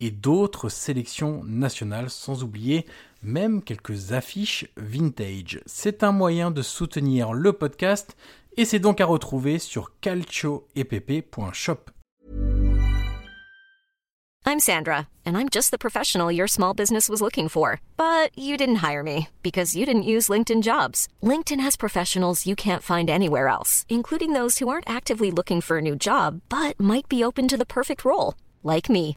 et d'autres sélections nationales, sans oublier même quelques affiches vintage. C'est un moyen de soutenir le podcast et c'est donc à retrouver sur calcioepp.shop. I'm Sandra, and I'm just the professional your small business was looking for. But you didn't hire me because you didn't use LinkedIn jobs. LinkedIn has professionals you can't find anywhere else, including those who aren't actively looking for a new job but might be open to the perfect role, like me.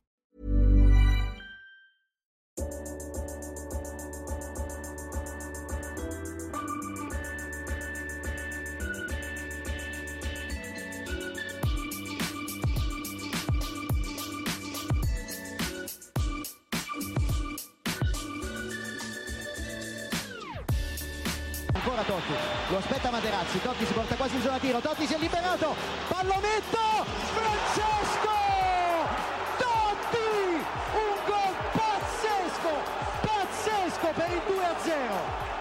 Ancora Totti, lo aspetta Materazzi, Totti si porta quasi in zona tiro, Totti si è liberato, pallonetto, Francesco! Totti! Un gol pazzesco, pazzesco per il 2-0.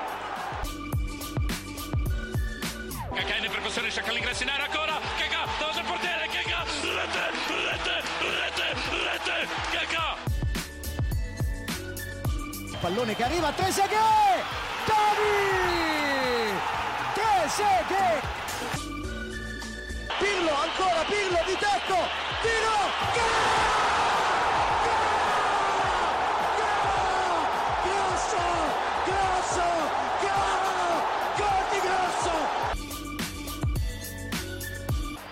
Kakà in percussione, cerca l'ingresso in area ancora, Kakà, davanti al portiere, Kakà, rete, rete, rete, rete, Kakà! Pallone che arriva, Trezeguet! Totti! Trezeguet! Pirlo, ancora Pirlo di tecco, tiro, gol!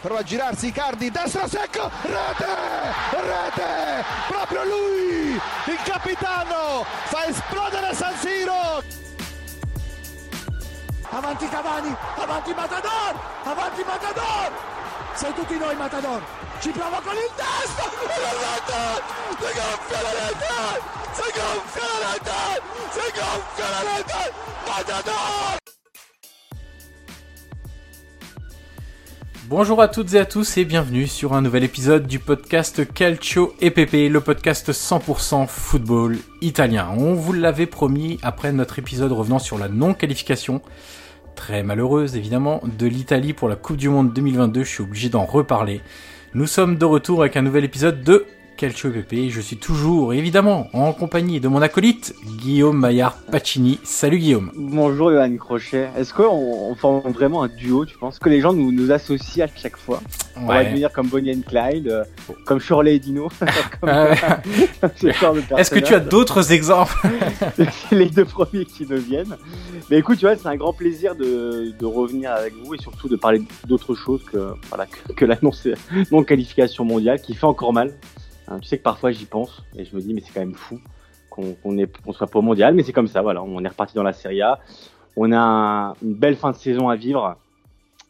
Prova a girarsi Icardi, destro secco, rete, rete, proprio lui, il capitano, fa esplodere San Siro. Avanti Cavani, avanti Matador, avanti Matador, sei tutti noi Matador, ci prova con il testo, si gonfia la rete, si gonfia la rete, si gonfia la rete, Matador. Bonjour à toutes et à tous et bienvenue sur un nouvel épisode du podcast Calcio EPP, le podcast 100% football italien. On vous l'avait promis après notre épisode revenant sur la non-qualification, très malheureuse évidemment, de l'Italie pour la Coupe du Monde 2022, je suis obligé d'en reparler. Nous sommes de retour avec un nouvel épisode de Calcio et je suis toujours évidemment en compagnie de mon acolyte Guillaume Maillard Pacini. Salut Guillaume Bonjour Johan Crochet. Est-ce qu'on on forme vraiment un duo, tu penses? Que les gens nous, nous associent à chaque fois On va devenir comme Bonnie and Clyde, euh, comme Shirley et Dino. de Est-ce que tu as d'autres exemples? C'est les deux premiers qui me viennent. Mais écoute, tu vois, c'est un grand plaisir de, de revenir avec vous et surtout de parler d'autre chose que, voilà, que, non- non-qualification mondiale qui fait encore mal. Hein, tu sais que parfois j'y pense et je me dis, mais c'est quand même fou qu'on qu'on soit pas au mondial. Mais c'est comme ça, voilà, on est reparti dans la Serie A. On a un- une belle fin de saison à vivre.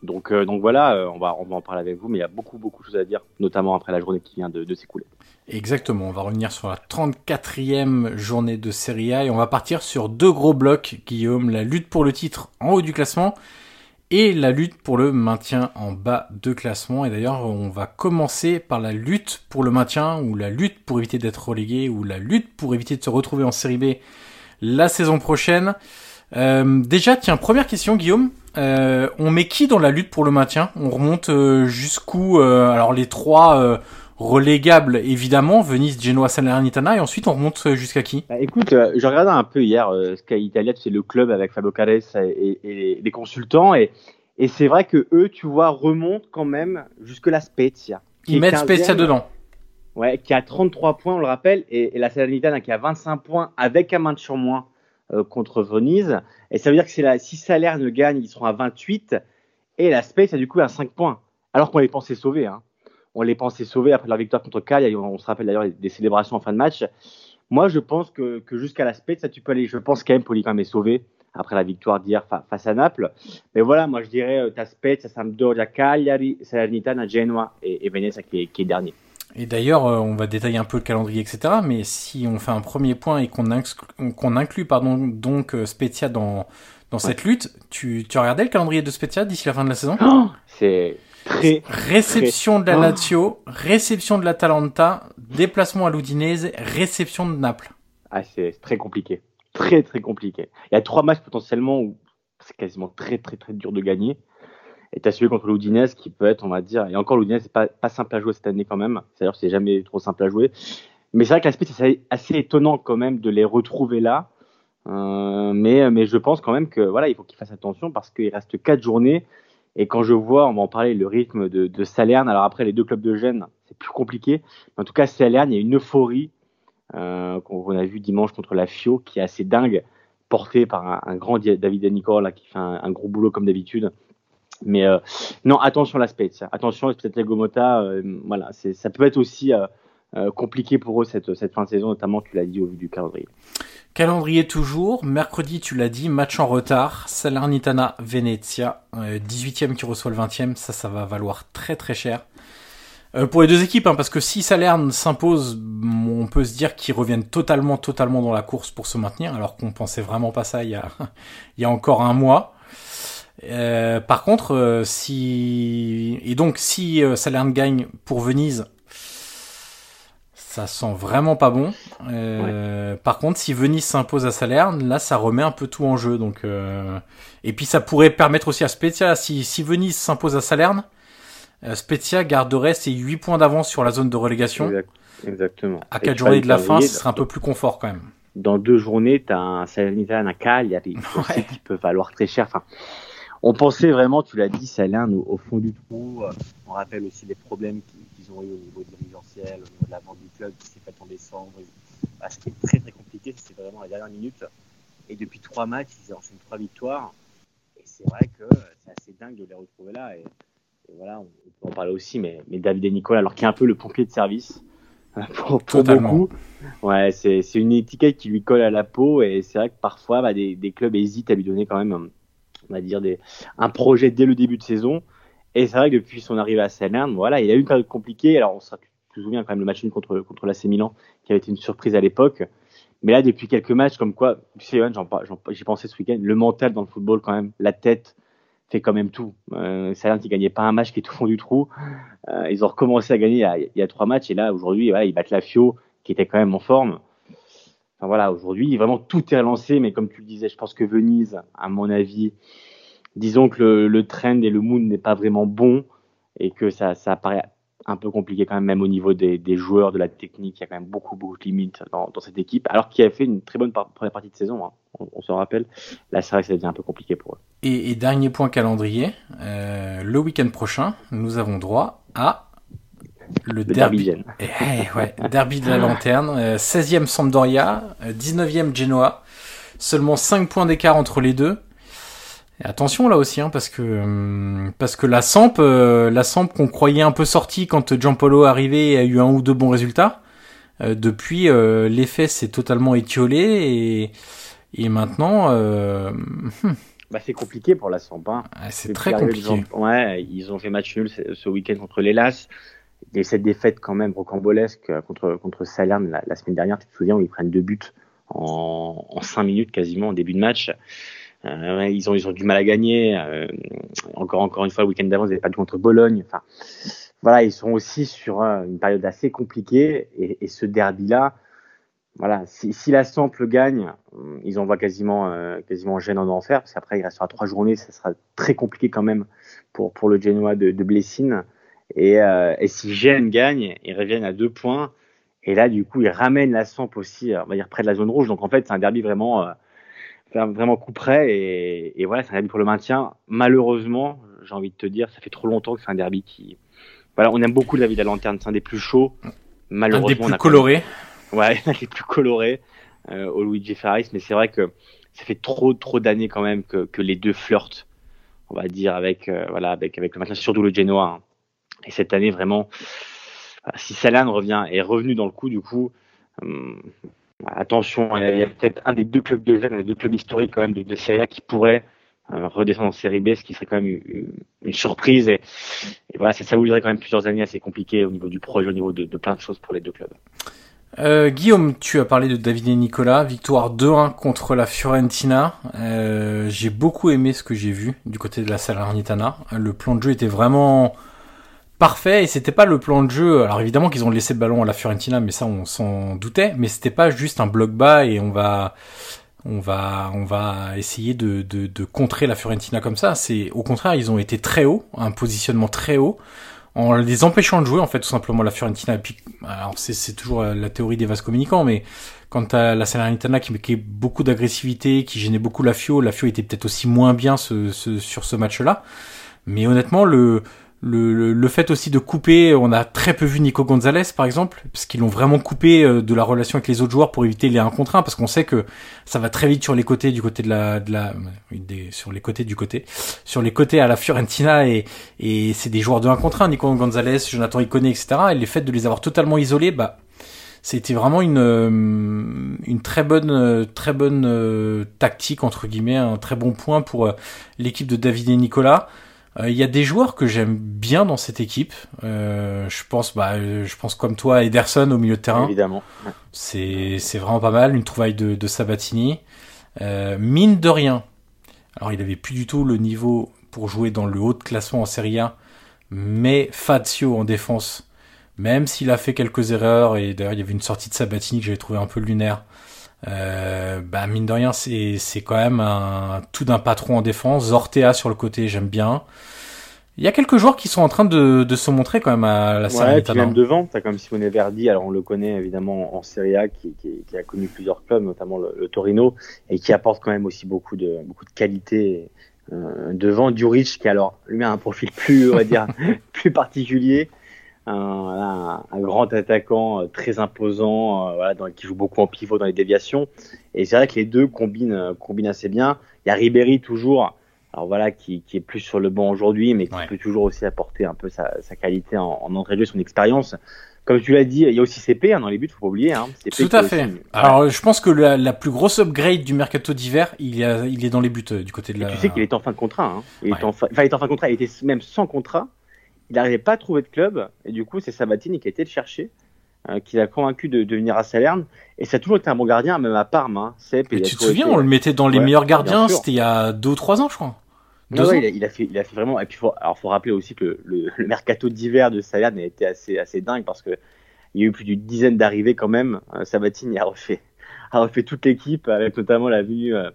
Donc, euh, donc voilà, euh, on, va, on va en parler avec vous, mais il y a beaucoup, beaucoup de choses à dire, notamment après la journée qui vient de, de s'écouler. Exactement, on va revenir sur la 34e journée de Serie A et on va partir sur deux gros blocs, Guillaume, la lutte pour le titre en haut du classement et la lutte pour le maintien en bas de classement. Et d'ailleurs, on va commencer par la lutte pour le maintien ou la lutte pour éviter d'être relégué ou la lutte pour éviter de se retrouver en Série B la saison prochaine. Euh, déjà, tiens, première question, Guillaume. Euh, on met qui dans la lutte pour le maintien? On remonte euh, jusqu'où euh, Alors les trois relégables, évidemment, Venise, Genoa, Salernitana, et ensuite on remonte euh, jusqu'à qui? Bah, écoute, euh, je regardais un peu hier euh, Sky Italia, c'est le club avec Fabio Caressa et, et les, les consultants, et, et c'est vrai que eux, tu vois, remontent quand même jusque la Spezia. Ils mettent 15e, Spezia dedans. Ouais, qui a 33 points, on le rappelle, et, et la Salernitana qui a 25 points avec un match sur moins euh, contre Venise. Et ça veut dire que la, si Salerne gagne, ils seront à 28, et la Spezia du coup à 5 points. alors qu'on les pensait sauvés. Hein. On les pensait sauvés après la victoire contre Cagliari. On, se rappelle d'ailleurs des célébrations en fin de match. Moi, je pense que, que jusqu'à l'aspect, ça tu peux aller. Je pense quand même Poli quand même est sauvé après la victoire d'hier face à Naples. Mais voilà, moi je dirais euh, Spezia, Sampdoria, Cagliari, Salernitana, Genoa et, et Venezia qui est, qui est dernier. Et d'ailleurs, euh, on va détailler un peu le calendrier, etc. Mais si on fait un premier point et qu'on inclut, pardon, donc euh, Spezia dans, dans cette lutte, tu, tu as regardé le calendrier de Spezia d'ici la fin de la saison? Oh C'est très réception de la oh. Lazio, réception de l'Atalanta, déplacement à l'Udinese, réception de Naples. Ah, c'est très compliqué, très très compliqué. Il y a trois matchs potentiellement où c'est quasiment très très très dur de gagner. Et tu as celui contre l'Oudinez qui peut être, on va dire, et encore l'Oudinez, c'est pas, pas simple à jouer cette année quand même. C'est-à-dire c'est jamais trop simple à jouer. Mais c'est vrai que l'aspect, c'est assez étonnant quand même de les retrouver là. Euh, mais, mais je pense quand même que voilà, il faut qu'ils fassent attention parce qu'il reste quatre journées. Et quand je vois, on va en parler, le rythme de, de alors après les deux clubs de Gênes, c'est plus compliqué. Mais en tout cas, Salerne, il y a une euphorie euh, qu'on a vu dimanche contre la FIO qui est assez dingue, portée par un, grand David Nicole qui fait un, gros boulot comme d'habitude. Mais euh, non, attention l'aspect. Attention, peut-être Gomota, euh, voilà, ça peut être aussi euh, compliqué pour eux cette, cette fin de saison, notamment tu l'as dit au vu du calendrier. Calendrier toujours, mercredi tu l'as dit, match en retard, Salernitana Venezia, 18e qui reçoit le 20e, ça ça va valoir très très cher. pour les deux équipes, hein, parce que si Salerne s'impose, on peut se dire qu'ils reviennent totalement totalement dans la course pour se maintenir, alors qu'on pensait vraiment pas ça il y a, il y a encore un mois. Euh, par contre, euh, si et donc si euh, Salerne gagne pour Venise, ça sent vraiment pas bon. Euh, Par contre, si Venise s'impose à Salerne, là, ça remet un peu tout en jeu. Donc, et puis ça pourrait permettre aussi à Spezia, si, si Venise s'impose à Salerne, Spezia garderait ses 8 points d'avance sur la zone de relégation. Exactement. À 4 journées de la fin, ce serait un peu plus confort quand même. Dans deux journées, tu as un Salernitana, un Cagliari, ouais. qui peut valoir très cher. Enfin, on pensait vraiment, tu l'as dit, Salin au, au fond du trou. On rappelle aussi les problèmes qu'ils ont eu au niveau dirigentiel, au niveau de la vente du club qui s'est fait en décembre. Ah, ce qui est très très compliqué, c'est vraiment la dernière minute. Et depuis trois matchs, ils ont enchaîné trois victoires. Et c'est vrai que c'est assez dingue de les retrouver là. Et, voilà, on, peut en parler aussi, mais, mais David et Nicolas, alors qu'il est un peu le pompier de service, pour, pour beaucoup. Ouais, c'est une étiquette qui lui colle à la peau. Et c'est vrai que parfois, bah, des, des clubs hésitent à lui donner quand même on va dire, des, un projet dès le début de saison. Et c'est vrai que depuis son arrivée à Salerne, voilà, il a eu une période compliquée. Alors, on se souvient quand même le match contre, contre l'AC qui avait été une surprise à l'époque. Mais là, depuis quelques matchs, comme quoi, tu sais, j'ai pensé ce week-end, le mental dans le football, quand même, la tête fait quand même tout. Euh, Salerne qui gagnait pas un match qui est au fond du trou. Euh, ils ont recommencé à gagner il y a, trois matchs. Et là, aujourd'hui, ils battent la Fio, qui était quand même en forme. Enfin, voilà, aujourd'hui, vraiment tout est relancé, mais comme tu le disais, je pense que Venise, à mon avis, disons que le, le trend et le mood n'est pas vraiment bon et que ça, ça paraît un peu compliqué quand même, même au niveau des, des, joueurs, de la technique. Il y a quand même beaucoup, beaucoup de limites dans, dans cette équipe, alors qu'il a fait une très bonne première partie de saison. Hein. On, on, se rappelle. Là, c'est vrai que ça devient un peu compliqué pour eux. Et, et dernier point calendrier, euh, le week-end prochain, nous avons droit à le, derby, derby, eh, eh, ouais, derby de la lanterne, 16e euh, Sampdoria, 19e euh, Genoa, seulement 5 points d'écart entre les deux. Et attention là aussi, hein, parce que euh, parce que la Samp, la Samp qu'on croyait un peu sortie quand Giampolo arrivait et a eu un ou deux bons résultats, depuis l'effet s'est totalement étiolé et et maintenant. Hmm. Bah, c'est compliqué pour la Samp. Hein. c'est très compliqué. Ouais, ils ont fait match nul ce week-end contre l'Elas il y a cette défaite quand même rocambolesque contre, contre Salerne la, la, semaine dernière, tu te souviens, où ils prennent deux buts en, en cinq minutes quasiment au début de match. Euh, ils, ont, ils ont du mal à gagner. Euh, encore, encore une fois, le week-end d'avant, ils n'avaient pas de contre Bologne. Enfin, voilà, ils sont aussi sur euh, une période assez compliquée. Et, et ce derby-là, voilà, si, si, la Sample gagne, ils envoient quasiment, quasiment Gênes en enfer, parce qu'après, il restera trois journées, ça sera très compliqué quand même pour, pour le Genoa de, de Blessine. Et, euh, et si Gênes gagne, ils reviennent à deux points. Et là, du coup, ils ramènent la Samp aussi, on va dire, près de la zone rouge. Donc, en fait, c'est un derby vraiment, euh, vraiment coup près. Et, et voilà, c'est un derby pour le maintien. Malheureusement, j'ai envie de te dire, ça fait trop longtemps que c'est un derby qui. Voilà, on aime beaucoup la vie de la lanterne. C'est un des plus chauds. Malheureusement. Un des plus colorés. Ouais, un des plus colorés euh, au Luigi Ferraris. Mais c'est vrai que ça fait trop, trop d'années quand même que, que les deux flirtent, on va dire, avec, euh, voilà, avec, avec le maintien, surtout le Genoa. Hein Et cette année, vraiment, si Salan revient, est revenu dans le coup, du coup, hum, attention, il y a, peut-être un des deux clubs de jeunes, deux clubs historiques quand même de, Serie A qui pourrait euh, redescendre en série B, ce qui serait quand même une, surprise. Et, voilà, ça, ça voudrait quand même plusieurs années assez compliquées au niveau du projet, au niveau de, de plein de choses pour les deux clubs. Euh, Guillaume, tu as parlé de David et Nicolas, victoire 2-1 contre la Fiorentina. Euh, j'ai beaucoup aimé ce que j'ai vu du côté de la Salernitana. Le plan de jeu était vraiment parfait et c'était pas le plan de jeu. Alors évidemment qu'ils ont laissé le ballon à la Fiorentina, mais ça on s'en doutait. Mais c'était pas juste un bloc bas et on va on va on va essayer de, de, de contrer la Fiorentina comme ça. C'est au contraire ils ont été très haut, un positionnement très haut en les empêchant de jouer en fait tout simplement la Fiorentina. Et puis, alors c'est, toujours la théorie des vases communicants, mais quant à la Salernitana qui mettait beaucoup d'agressivité, qui gênait beaucoup la Fio, la Fio était peut-être aussi moins bien ce, ce, sur ce match-là. Mais honnêtement, le, le, le, fait aussi de couper, on a très peu vu Nico Gonzalez par exemple, parce qu'ils l'ont vraiment coupé euh, de la relation avec les autres joueurs pour éviter les 1 contre 1, parce qu'on sait que ça va très vite sur les côtés du côté de la, de la sur les côtés du côté, sur les côtés à la Fiorentina et, et c'est des joueurs de 1 contre 1, Nico Gonzalez, Jonathan Iconé, etc. Et le fait de les avoir totalement isolés, bah c'était vraiment une euh, une très bonne euh, très bonne tactique entre guillemets, un très bon point pour l'équipe de David et Nicolas. Euh, il y a des joueurs que j'aime bien dans cette équipe. Euh, je pense, bah, je pense comme toi, Ederson au milieu de terrain. Évidemment. C'est c'est vraiment pas mal, une trouvaille de, de Sabatini. Euh, mine de rien. Alors il avait plus du tout le niveau pour jouer dans le haut de classement en Serie A, mais Fazio en défense, même s'il a fait quelques erreurs et d'ailleurs il y avait une sortie de Sabatini que j'avais trouvé un peu lunaire. Euh, bah mine de rien, c'est c'est quand même un tout d'un patron en défense. Zortea sur le côté, j'aime bien. Il y a quelques joueurs qui sont en train de, de se montrer quand même à la ouais, puis même devant, t'as comme Simone Verdi, alors on le connaît évidemment en Serie A, qui, qui, qui a connu plusieurs clubs, notamment le, le, Torino, et qui apporte quand même aussi beaucoup de beaucoup de qualité euh, devant. Djuric, qui alors lui a un profil plus, on va dire, plus particulier, un, un, grand attaquant euh, très imposant, euh, voilà, dans, qui joue beaucoup en pivot dans les déviations. Et c'est vrai que les deux combinent, euh, combinent assez bien. Il y a Ribéry toujours, alors voilà, qui, qui est plus sur le banc aujourd'hui, mais qui ouais. peut toujours aussi apporter un peu sa, sa qualité en, en entrée de jeu, son expérience. Comme tu l'as dit, il y a aussi CP hein, dans les buts, faut pas oublier. Hein. CP Tout à fait. Aussi... Alors, je pense que la, la, plus grosse upgrade du mercato d'hiver, il, a, il est dans les buts du côté de la. Et tu sais qu'il est en fin de contrat. Hein. Il, ouais. est en fin... enfin, il est en fin de contrat. Il était même sans contrat il n'arrivait pas à trouver de club, et du coup, c'est Sabatini qui a été le chercher, euh, qui l'a convaincu de, de, venir à Salerne, et ça a toujours été un bon gardien, même à Parme. Hein, et tu te souviens, été... on le mettait dans les ouais, meilleurs gardiens, c'était il y a deux ou trois ans, je crois. Non, ouais, il, a, il, a, fait, il a fait vraiment. Et puis, faut, alors, faut rappeler aussi que le, le mercato d'hiver de Salerne a été assez, assez dingue parce que il y a eu plus d'une dizaine d'arrivées quand même. Euh, Sabatini a refait, a refait toute l'équipe avec notamment la venue euh,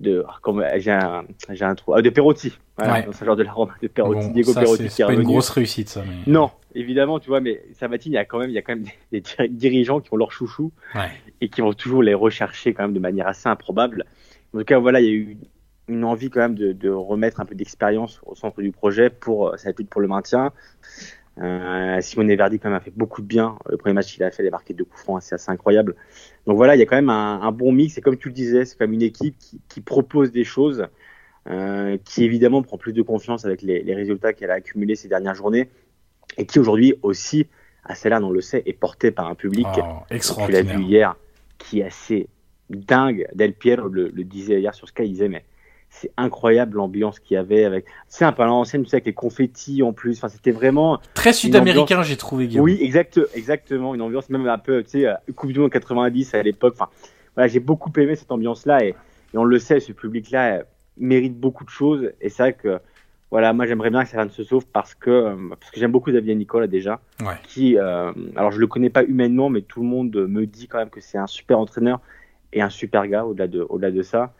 de ah, comme j'ai un j'ai un trou ah, de Perotti voilà, ouais. dans ce genre de la ronde de Perotti bon, Diego ça, Perotti c'est pas une grosse réussite ça mais... non évidemment tu vois mais Sabatini il y a quand même il y a quand même des, des dirigeants qui ont leur chouchou ouais. et qui vont toujours les rechercher quand même de manière assez improbable en tout cas voilà il y a eu une envie quand même de, de remettre un peu d'expérience au centre du projet pour ça lutte pour le maintien euh, Simone Verdi quand même a fait beaucoup de bien. Le premier match qu'il a fait, il a marqué deux coups francs, assez, assez incroyable. Donc voilà, il y a quand même un, un, bon mix. Et comme tu le disais, c'est quand même une équipe qui, qui propose des choses, euh, qui évidemment prend plus de confiance avec les, les résultats qu'elle a accumulés ces dernières journées, et qui aujourd'hui aussi, à celle-là, on le sait, est portée par un public. Oh, tu l'as vu hier, qui est assez dingue. Del Piero le, le disait hier sur Sky, il disait mais c'est incroyable l'ambiance qu'il y avait avec c'est un peu à l'ancienne tu sais avec les confettis en plus. Enfin c'était vraiment très sud-américain ambiance... j'ai trouvé Guillaume. oui exact exactement. Une ambiance même un peu tu sais euh, Coupe du Monde 90 à l'époque. Enfin voilà j'ai beaucoup aimé cette ambiance là et, et on le sait ce public là euh, mérite beaucoup de choses. Et c'est vrai que voilà moi j'aimerais bien que ça ne se sauve parce que euh, parce que j'aime beaucoup David Nicolas déjà ouais. qui euh, alors je le connais pas humainement mais tout le monde me dit quand même que c'est un super entraîneur et un super gars au-delà de au-delà de ça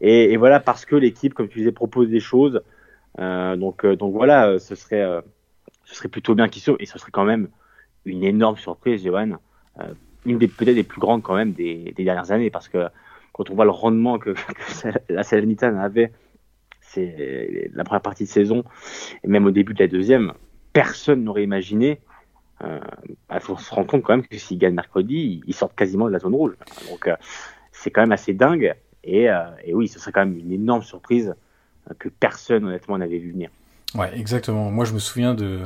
et, voilà, parce que l'équipe, comme tu disais, propose des choses. Euh, donc, euh, donc voilà, ce serait, euh, ce serait plutôt bien qu'il sauve. Et ce serait quand même une énorme surprise, Johan. Euh, une des peut-être des plus grandes quand même des, dernières années, parce que quand on voit le rendement que, que la Salernitana avait, c'est la première partie de saison, et même au début de la deuxième, personne n'aurait imaginé. Il bah, faut se rendre compte quand même que s'ils gagnent mercredi, ils sortent quasiment de la zone rouge. Donc c'est quand même assez dingue. Et, euh, et, oui, ce serait quand même une énorme surprise que personne, honnêtement, n'avait vu venir. Ouais, exactement. Moi, je me souviens de.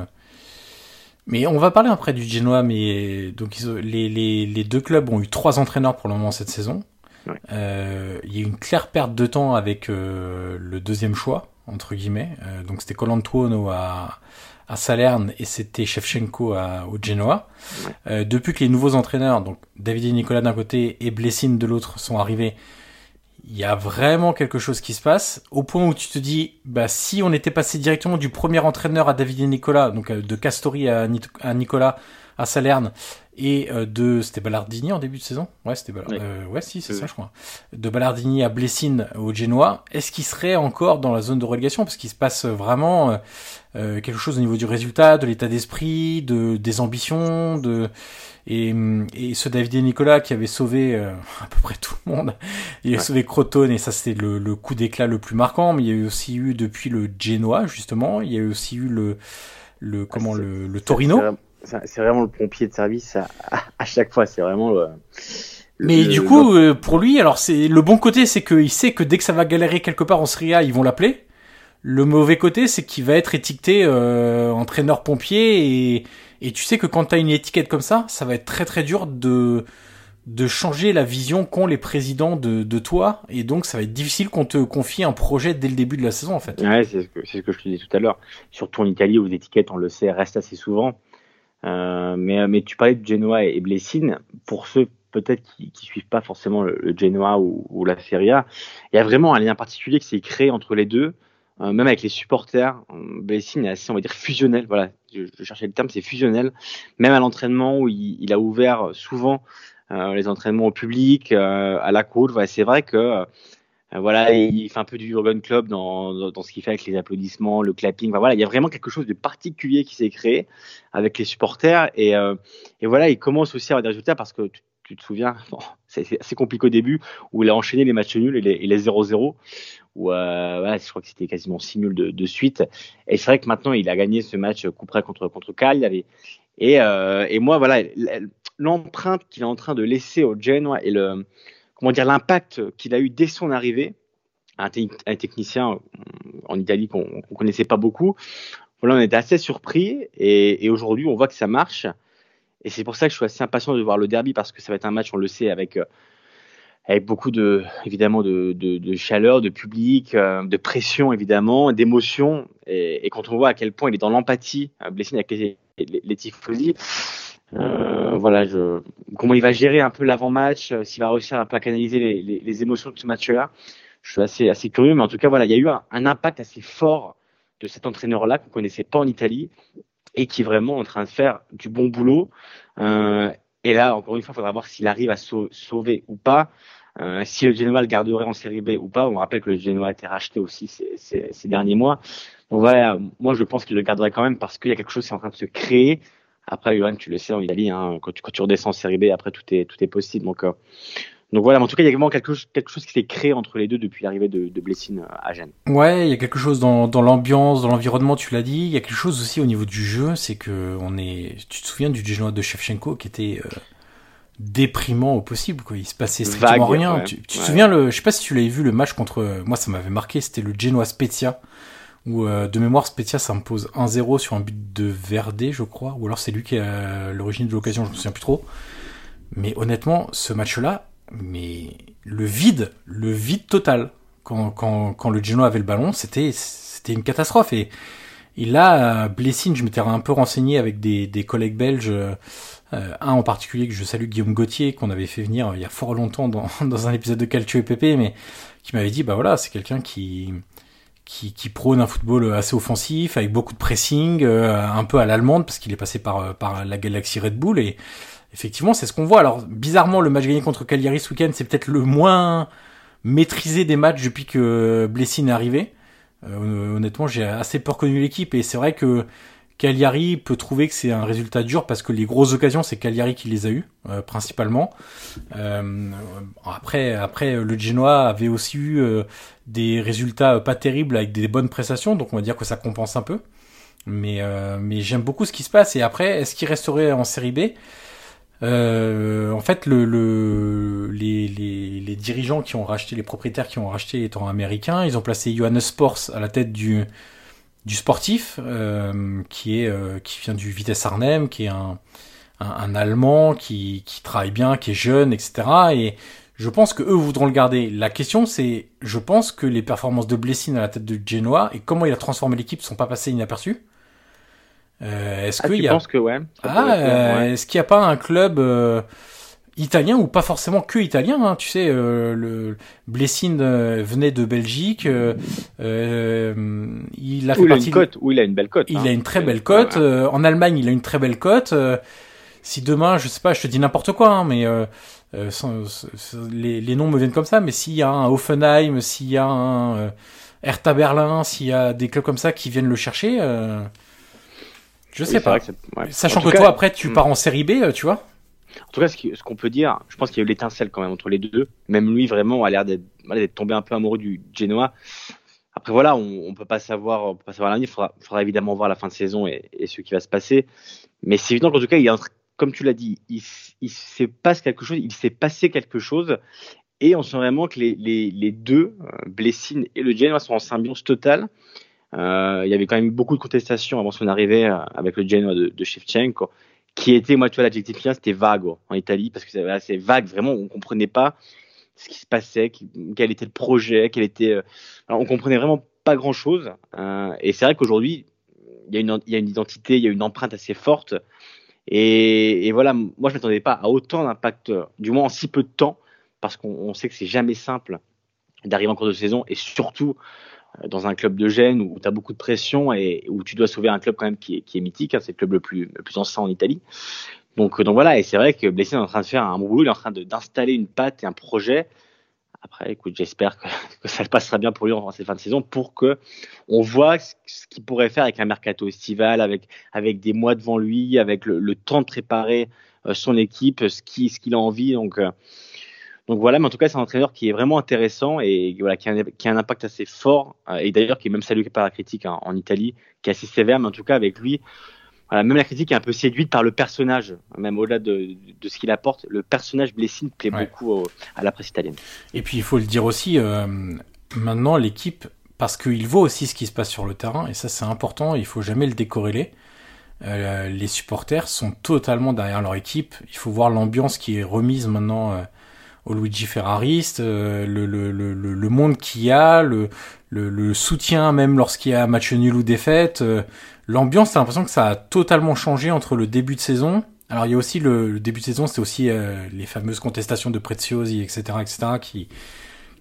Mais on va parler après du Genoa, mais donc les, les, les, deux clubs ont eu trois entraîneurs pour le moment cette saison. Euh, il y a eu une claire perte de temps avec euh, le deuxième choix entre guillemets. Euh, donc c'était Colantuono à à Salerne et c'était Shevchenko à, au Genoa. Depuis que les nouveaux entraîneurs, donc David et Nicolas d'un côté et Blessine de l'autre, sont arrivés, il y a vraiment quelque chose qui se passe, au point où tu te dis, bah si on était passé directement du premier entraîneur à David et Nicolas, donc euh, de Castori à, à Nicolas à Salerne, et euh, de c'était Ballardini en début de saison? Ouais c'était Ballardini euh, ouais si c'est ça je crois. De Ballardini à Blessine au Genoa. Est-ce qu'il serait encore dans la zone de relégation? Parce qu'il se passe vraiment euh, quelque chose au niveau du résultat de l'état d'esprit de des ambitions de et, et ce David et Nicolas qui avait sauvé à peu près tout le monde. Il a sauvé Crotone et ça c'était le, le, coup d'éclat le plus marquant. Mais il y a eu aussi eu depuis le Genoa justement il y a eu aussi eu le le comment le, le Torino c'est vraiment le pompier de service à, à chaque fois. C'est vraiment le. Mais du coup, euh, pour lui, alors c'est le bon côté, c'est qu'il sait que dès que ça va galérer quelque part en Serie A, ils vont l'appeler. Le mauvais côté, c'est qu'il va être étiqueté euh, entraîneur pompier et, et tu sais que quand tu as une étiquette comme ça, ça va être très très dur de de changer la vision qu'ont les présidents de, de toi et donc ça va être difficile qu'on te confie un projet dès le début de la saison en fait. Ouais, c'est ce que c'est ce que je te disais tout à l'heure. Surtout en Italie où les étiquettes, on le sait, restent assez souvent. Euh, mais, mais tu parlais de Genoa et Blessine. Pour ceux peut-être qui, qui suivent pas forcément le, Genoa ou, ou, la Serie A, il y a vraiment un lien particulier qui s'est créé entre les deux, euh, même avec les supporters. Blessine est assez, on va dire, fusionnel. Voilà, je, je cherchais le terme, c'est fusionnel. Même à l'entraînement où il, il, a ouvert souvent euh, les entraînements au public, euh, à la cour. Voilà, c'est vrai que euh, voilà, il fait un peu du Urban Club dans, dans, ce qu'il fait avec les applaudissements, le clapping. Enfin, voilà, il y a vraiment quelque chose de particulier qui s'est créé avec les supporters. Et, euh, et voilà, il commence aussi à avoir des résultats parce que tu, tu te souviens, bon, c'est assez compliqué au début, où il a enchaîné les matchs nuls et les 0-0. Où, euh, voilà, je crois que c'était quasiment 6 nuls de, de suite. Et c'est vrai que maintenant, il a gagné ce match coup près contre, contre Cagliari. Et, euh, et moi, voilà, l'empreinte qu'il est en train de laisser au Genoa et le comment dire l'impact qu'il a eu dès son arrivée, un, technicien euh, en Italie qu'on ne connaissait pas beaucoup. Voilà, on était assez surpris et, aujourd'hui on voit que ça marche. Et c'est pour ça que je suis assez impatient de voir le derby parce que ça va être un match, on le sait, avec euh, avec beaucoup de évidemment de, chaleur, de public, euh, de pression évidemment, d'émotion. Et, quand on voit à quel point il est dans l'empathie, blessé avec les, les, les tifosi, euh, voilà, je, comment il va gérer un peu l'avant-match, euh, s'il va réussir à canaliser les, les, les émotions de ce match-là. Je suis assez, assez curieux, mais en tout cas, voilà, il y a eu un, un impact assez fort de cet entraîneur-là qu'on connaissait pas en Italie et qui est vraiment en train de faire du bon boulot. Euh, et là, encore une fois, il faudra voir s'il arrive à sauver ou pas. Euh, si le Genoa le garderait en série B ou pas. On rappelle que le Genoa a été racheté aussi ces, ces, ces derniers mois. Donc voilà, moi je pense qu'il le garderait quand même parce qu'il y a quelque chose qui est en train de se créer. Après, Johan, tu le sais en Italie, hein, quand, tu, quand tu redescends en série B, après tout est, tout est possible. Donc, euh, donc voilà, mais en tout cas, il y a vraiment quelque chose, quelque chose qui s'est créé entre les deux depuis l'arrivée de, de Blessine à Gênes. Ouais, il y a quelque chose dans, dans l'ambiance, dans l'environnement, tu l'as dit. Il y a quelque chose aussi au niveau du jeu, c'est que on est. Tu te souviens du Genoa de Shevchenko qui était euh, déprimant au possible, quoi. Il se passait strictement Vague, rien. Ouais, tu, tu ouais. te souviens le, je sais pas si tu l'avais vu le match contre. Moi, ça m'avait marqué. C'était le Genoa Spezia où euh, de mémoire Spezia s'impose 1-0 sur un but de Verde, je crois, ou alors c'est lui qui est l'origine de l'occasion, je me souviens plus trop. Mais honnêtement, ce match-là, mais le vide, le vide total. Quand, quand, quand le Genoa avait le ballon, c'était c'était une catastrophe. Et, et là, Blessing, je m'étais un peu renseigné avec des, des collègues belges, euh, un en particulier que je salue, Guillaume Gauthier, qu'on avait fait venir il y a fort longtemps dans, dans un épisode de Calcio et Pépé, mais qui m'avait dit, bah voilà, c'est quelqu'un qui qui, qui prône un football assez offensif, avec beaucoup de pressing, euh, un peu à l'allemande, parce qu'il est passé par, par la galaxie Red Bull, et effectivement, c'est ce qu'on voit. Alors, bizarrement, le match gagné contre Cagliari ce week-end, c'est peut-être le moins maîtrisé des matchs depuis que Blessing est arrivé. Euh, honnêtement, j'ai assez peur connu l'équipe, et c'est vrai que Cagliari peut trouver que c'est un résultat dur parce que les grosses occasions, c'est Cagliari qui les a eues, euh, principalement. Euh, après, après, le Genoa avait aussi eu euh, des résultats pas terribles avec des bonnes prestations, donc on va dire que ça compense un peu. Mais, euh, mais j'aime beaucoup ce qui se passe. Et après, est-ce qu'il resterait en série B? En fait, le, le, les, les, les, dirigeants qui ont racheté, les propriétaires qui ont racheté étant américains, ils ont placé Johannes Sports à la tête du, du sportif qui est qui vient du Vitesse Arnhem, qui est un, un, Allemand qui, qui travaille bien, qui est jeune, etc. Et je pense que eux voudront le garder. La question, c'est, je pense que les performances de Blessing à la tête de Genoa et comment il a transformé l'équipe sont pas passées inaperçues. Euh, est-ce ah, qu'il y a... que ouais. Ah, est-ce qu'il n'y a pas un club euh, italien ou pas forcément que italien hein, Tu sais, euh, le Blessing venait de Belgique. il a fait partie. une il a une belle cote. Il a une très belle cote. en Allemagne, il a une très belle cote. si demain, je sais pas, je te dis n'importe quoi, hein, mais les, les, noms me viennent comme ça. Mais s'il y a un Hoffenheim, s'il y a un Hertha Berlin, s'il y a des clubs comme ça qui viennent le chercher. Je sais pas. Sachant que toi, après, tu hmm. pars en série B, euh, tu vois. En tout cas, ce qu'on peut dire, je pense qu'il y a eu l'étincelle quand même entre les deux. Même lui, vraiment, a l'air d'être tombé un peu amoureux du Genoa. Après, voilà, on, on peut pas savoir, on peut pas savoir l'avenir. Il faudra, faudra, évidemment voir la fin de saison et, et ce qui va se passer. Mais c'est évident qu'en tout cas, il comme tu l'as dit, il, il passé quelque chose. Il s'est passé quelque chose. Et on sent vraiment que les, deux, euh, Blessing et le Genoa, sont en symbiose totale. Euh, il y avait quand même beaucoup de contestations avant son arrivée euh, avec le Genoa de, de Shevchenko, qui était, moi, tu vois, l'adjectif c'était vague en Italie, parce que c'est assez vague, vraiment, on comprenait pas ce qui se passait, quel était le projet, quel était. On comprenait vraiment pas grand chose. Et c'est vrai qu'aujourd'hui, il y a une identité, il y a une empreinte assez forte. Et, et voilà, moi, je m'attendais pas à autant d'impact, du moins en si peu de temps, parce qu'on sait que c'est jamais simple d'arriver en cours de saison, et surtout euh, dans un club de Gênes où tu as beaucoup de pression et où tu dois sauver un club quand même qui est, qui est mythique, hein, c'est le club le plus, le plus ancien en Italie. Donc, euh, donc voilà, et c'est vrai que Blessing est en train de faire un boulot, il est en train d'installer une patte et un projet. Après, écoute, j'espère que, ça passera bien pour lui en cette fin de saison pour que on voit ce, qu'il pourrait faire avec un mercato estival, avec, avec des mois devant lui, avec le, le temps de préparer euh, son équipe, ce qu'il a envie. Donc, donc voilà, mais en tout cas, c'est un entraîneur qui est vraiment intéressant et voilà, qui a, un, impact assez fort euh, et d'ailleurs qui est même salué par la critique en, en, Italie, qui est assez sévère, mais en tout cas avec lui, voilà, même la critique est un peu séduite par le personnage, même au-delà de, de, ce qu'il apporte. Le personnage Blessing plaît beaucoup à la presse italienne. Et puis il faut le dire aussi, euh, maintenant l'équipe, parce qu'il voit aussi ce qui se passe sur le terrain, et ça c'est important, il faut jamais le décorréler. Euh, les supporters sont totalement derrière leur équipe. Il faut voir l'ambiance qui est remise maintenant euh, au Luigi Ferrariste, euh, le, le, le, le, monde qu'il y a, le, le, soutien même lorsqu'il y a match nul ou défaite. Euh, L'ambiance, t'as l'impression que ça a totalement changé entre le début de saison. Alors il y a aussi le, début de saison, c'était aussi euh, les fameuses contestations de Preziosi, etc., etc., qui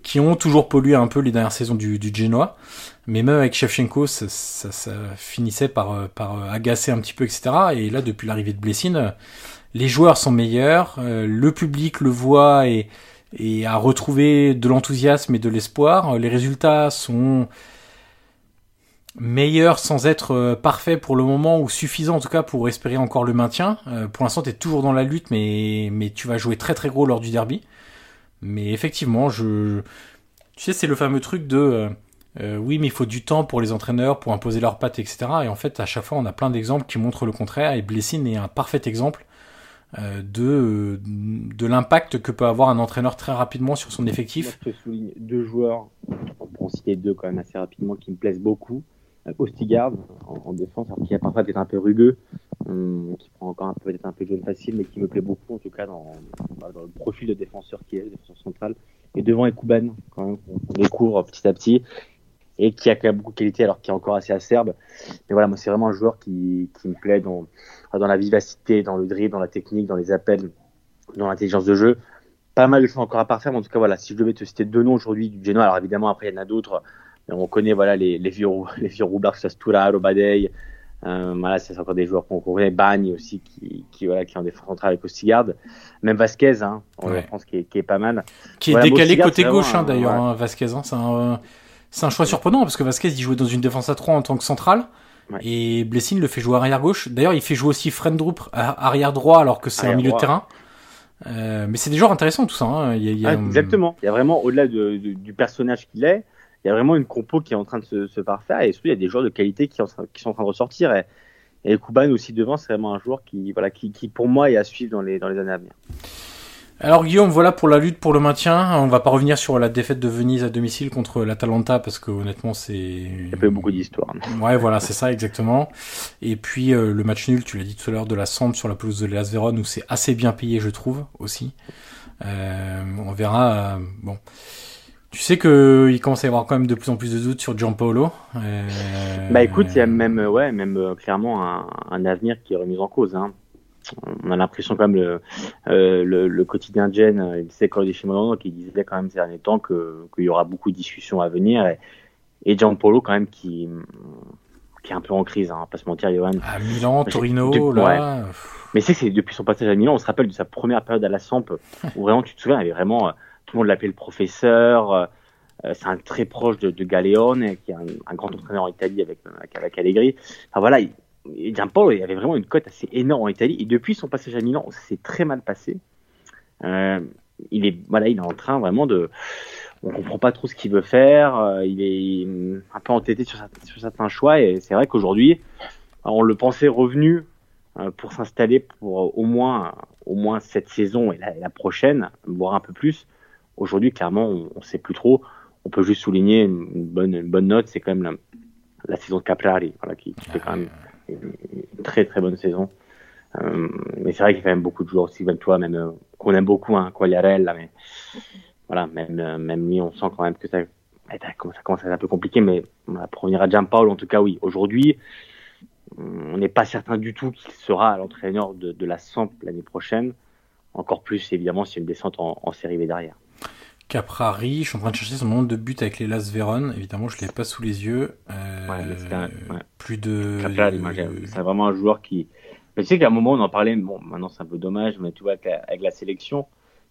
qui ont toujours pollué un peu les dernières saisons du, du Genoa. Mais même avec Shevchenko, ça, ça, ça finissait par, par agacer un petit peu, etc. Et là, depuis l'arrivée de Blessine, les joueurs sont meilleurs, euh, le public le voit et, et a retrouvé de l'enthousiasme et de l'espoir. Les résultats sont meilleurs sans être euh, parfaits pour le moment ou suffisants en tout cas pour espérer encore le maintien. Euh, pour l'instant, tu toujours dans la lutte, mais, tu vas jouer très très gros lors du derby. Mais effectivement, je, tu sais, c'est le fameux truc de oui, mais il faut du temps pour les entraîneurs pour imposer leurs pattes, etc. Et en fait, à chaque fois, on a plein d'exemples qui montrent le contraire. Et Blessing est un parfait exemple euh, de, de l'impact que peut avoir un entraîneur très rapidement sur son effectif. je te souligne deux joueurs, pour en citer deux quand même assez rapidement, qui me plaisent beaucoup. Euh, Ostigard en, défense, alors qui a parfois peut-être un peu rugueux, hum, qui prend encore un peu peut-être un peu jaune facile, mais qui me plaît beaucoup en tout cas dans, dans le profil de défenseur qui est, défenseur central. Et devant Ekuban, quand même, qu'on découvre petit à petit, et qui a quand même beaucoup de qualité alors qu'il est encore assez acerbe. Mais voilà, moi c'est vraiment un joueur qui, qui me plaît dans, dans la vivacité, dans le dribble, dans la technique, dans les appels, dans l'intelligence de jeu. Pas mal de choses encore à parfaire, mais en tout cas voilà, si je devais te citer deux noms aujourd'hui du Genoa, alors évidemment après il y en a d'autres, on connaît voilà les, les vieux les vieux roublards, Sastura, Robadei, euh, voilà, c'est encore des joueurs qu'on connaît, Bagne aussi qui, qui voilà qui est en défense centrale avec Ostigard, même Vasquez, hein, en ouais. France qui est, qui est pas mal. Qui est décalé côté gauche hein, d'ailleurs, hein, Vasquez, hein, c'est un c'est un choix surprenant parce que Vasquez il jouait dans une défense à 3 en tant que central. Et Blessing le fait jouer arrière gauche. D'ailleurs, il fait jouer aussi Frendrup arrière droit alors que c'est un milieu de terrain. Euh, mais c'est des joueurs intéressants tout ça. Hein. Il y a, il y a, exactement. Il y a vraiment au-delà de, de, du personnage qu'il est, il y a vraiment une compo qui est en train de se, se parfaire et surtout il y a des joueurs de qualité qui, en, qui sont en train de ressortir. Et, et Kuban aussi devant, c'est vraiment un joueur qui, voilà, qui, qui pour moi est à suivre dans les, dans les années à venir. Alors Guillaume, voilà pour la lutte pour le maintien. On va pas revenir sur la défaite de Venise à domicile contre l'Atalanta parce que honnêtement c'est. Il y a pas eu beaucoup d'histoires. Ouais, voilà, c'est ça exactement. Et puis euh, le match nul, tu l'as dit tout à l'heure, de la Samp sur la pelouse de l'Elas Vérone où c'est assez bien payé, je trouve aussi. Euh, on verra. Euh, bon. Tu sais que il commence à y avoir quand même de plus en plus de doutes sur Gianpaolo. Bah écoute, il y a même, ouais, même clairement un, un, avenir qui est remis en cause. Hein on a l'impression quand même le, euh, le, le, quotidien de Jen, euh, il disait quand il qui disait quand même ces derniers temps que qu'il y aura beaucoup de discussions à venir et, et Gianpolo quand même qui qui est un peu en crise, hein, pas se mentir, Johan. À Milan, Torino, là. Mais c'est que depuis son passage à Milan, on se rappelle de sa première période à la Samp où vraiment tu te souviens, il avait vraiment euh, tout le monde l'appelait le professeur. Euh, c'est un très proche de, de Galeone, qui est un, un, grand entraîneur en Italie avec, avec Allegri. Enfin voilà, il, Gianpaolo il avait vraiment une cote assez énorme en Italie et depuis son passage à Milan, c'est très mal passé. Euh, il est voilà, il est en train vraiment de, on comprend pas trop ce qu'il veut faire. Euh, il est un peu entêté sur, certains choix et c'est vrai qu'aujourd'hui, on le pensait revenu euh, pour s'installer pour au moins au moins cette saison et la, prochaine, voire un peu plus. Aujourd'hui, clairement, on, on sait plus trop. On peut juste souligner une bonne une bonne note, c'est quand même la, la saison de Caprari, voilà, qui, qui fait quand même très très bonne saison. Euh, mais c'est vrai qu'il y a quand même beaucoup de joueurs aussi, même toi, même euh, qu'on aime beaucoup, hein, Quagliarella, mais voilà, même euh, même lui, on sent quand même que ça, ça commence à être un peu compliqué, mais pour revenir à Gianpaolo, en tout cas, oui, aujourd'hui, on n'est pas certain du tout qu'il sera l'entraîneur de, de, la Samp l'année prochaine. Encore plus, évidemment, s'il y a une descente en, en série B derrière. Caprari, je suis en train de chercher son nombre de buts avec les Las Véron. Évidemment, je ne l'ai pas sous les yeux. Euh, ouais, un, ouais. Plus de. Caprari, c'est vraiment un joueur qui. Mais tu sais qu'à un moment, on en parlait. Bon, maintenant, c'est un peu dommage, mais tu vois, avec la sélection,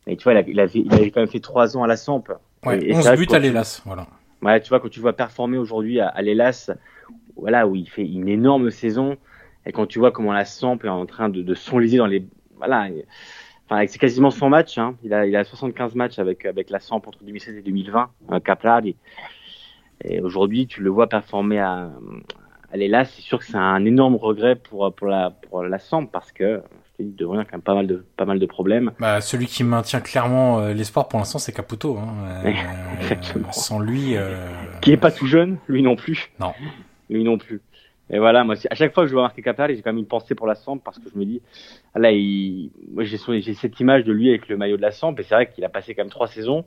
mais tu vois, il avait, il avait quand même fait trois ans à la Samp. Ouais, et, 11 buts à l'Elas, voilà. Ouais, tu vois, quand tu vois performer aujourd'hui à, à l'Elas, voilà, où il fait une énorme saison, et quand tu vois comment la Samp est en train de, de s'enliser dans les. Voilà. Enfin, c'est quasiment 100 matchs. Hein. Il, a, il a 75 matchs avec, avec la Samp entre 2016 et 2020, euh. Et aujourd'hui, tu le vois performer à, à l'Elas. C'est sûr que c'est un énorme regret pour, pour, la, pour la parce que je te dis, devrait quand même pas mal de, pas mal de problèmes. Bah, celui qui maintient clairement euh, l'espoir pour l'instant, c'est Caputo. Hein. Euh, sans lui. Euh... Qui est pas tout jeune, lui non plus. Non. Lui non plus. Et voilà, moi, à chaque fois que je vois marquer Capel, j'ai quand même une pensée pour la Samp parce que je me dis, là, il, moi, j'ai, cette image de lui avec le maillot de la Samp et c'est vrai qu'il a passé quand même trois saisons.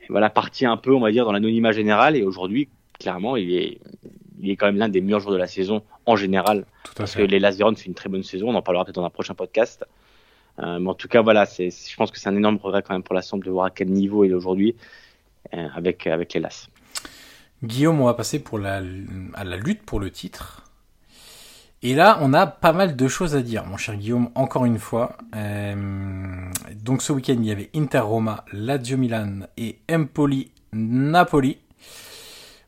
Et voilà, parti un peu, on va dire, dans l'anonymat général et aujourd'hui, clairement, il est, il est quand même l'un des meilleurs joueurs de la saison en général. Tout parce fait. que les Las Véron fait une très bonne saison, on en parlera peut-être dans un prochain podcast. Euh, mais en tout cas, voilà, c'est, je pense que c'est un énorme regret quand même pour la Samp de voir à quel niveau il est aujourd'hui euh, avec, avec les Las. Guillaume, on va passer pour la, à la lutte pour le titre. Et là, on a pas mal de choses à dire, mon cher Guillaume, encore une fois. Euh, donc ce week-end, il y avait Inter Roma, Lazio Milan et Empoli Napoli.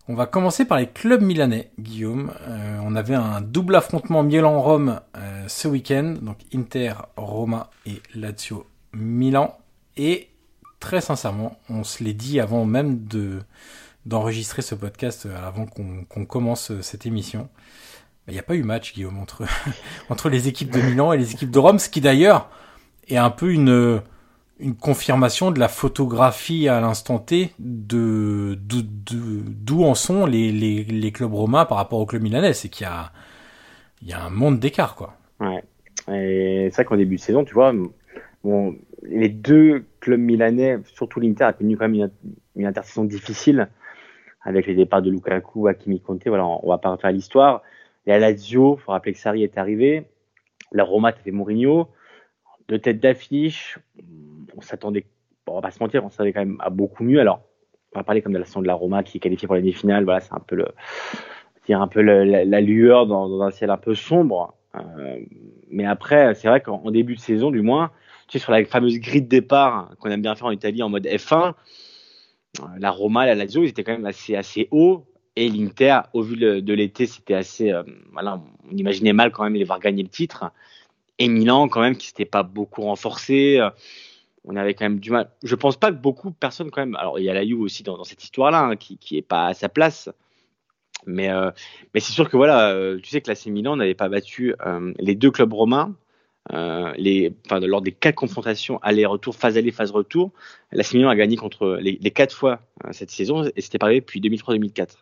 On va commencer par les clubs milanais, Guillaume. Euh, on avait un double affrontement Milan-Rome euh, ce week-end, donc Inter, Roma et Lazio Milan. Et très sincèrement, on se l'est dit avant même de d'enregistrer ce podcast, avant qu'on qu commence cette émission. Il n'y a pas eu match, Guillaume, entre, entre les équipes de Milan et les équipes de Rome, ce qui d'ailleurs est un peu une, confirmation de la photographie à l'instant T de d'où en sont les, clubs romains par rapport au club milanais. C'est qu'il y a, un monde d'écart. Ouais. Et c'est vrai qu'en début de saison, tu vois, bon, les deux clubs milanais, surtout l'Inter, a connu quand même une, une intersaison difficile avec les départs de Lukaku, Hakimi Conte. Voilà, on va pas refaire l'histoire. À Lazio, il faut rappeler que Sarri est arrivé. La Roma, fait Mourinho. Deux têtes d'affiche. On s'attendait, on va pas se mentir, on savait quand même à beaucoup mieux. Alors, on va parler comme de la de la Roma qui est qualifiée pour la demi-finale. Voilà, c'est un peu dire un peu la, la, lueur dans, un ciel un peu sombre. Euh, mais après, c'est vrai qu'en début de saison, du moins, tu sur la fameuse grille de départ qu'on aime bien faire en Italie en mode F1, la Roma, la Lazio, ils étaient quand même assez, assez hauts. Et l'Inter, au vu de l'été, c'était assez. Euh, voilà, on imaginait mal quand même les voir gagner le titre. Et Milan, quand même, qui s'était pas beaucoup renforcé. Euh, on avait quand même du mal. Je pense pas que beaucoup de personnes, quand même. Alors, il y a la Juve aussi dans, cette histoire-là, hein, qui, qui est pas à sa place. Mais, euh, mais c'est sûr que voilà, tu sais que l'AC Milan n'avait pas battu les deux clubs romains euh, les, enfin, lors des quatre confrontations aller-retour, phase aller, phase retour, la Milan a gagné contre les, les quatre fois euh, cette saison et c'était pareil depuis 2003-2004.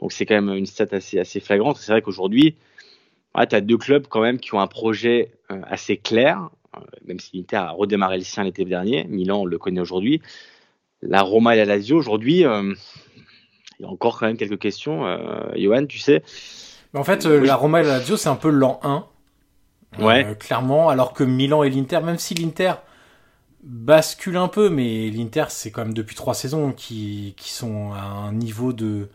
Donc c'est quand même une stat assez, assez flagrante. C'est vrai qu'aujourd'hui, ouais, tu as deux clubs quand même qui ont un projet euh, assez clair, euh, même si l'Inter a redémarré le sien l'été dernier. Milan, on le connaît aujourd'hui. La Roma et la Lazio, aujourd'hui, il y a encore quand même quelques questions. Johan, tu sais Mais en fait, la Roma et la Lazio, c'est un peu l'an 1. Euh, Ouais. clairement, alors que Milan et l'Inter, même si l'Inter bascule un peu, mais l'Inter, c'est quand même depuis trois saisons qui, qui sont à un niveau de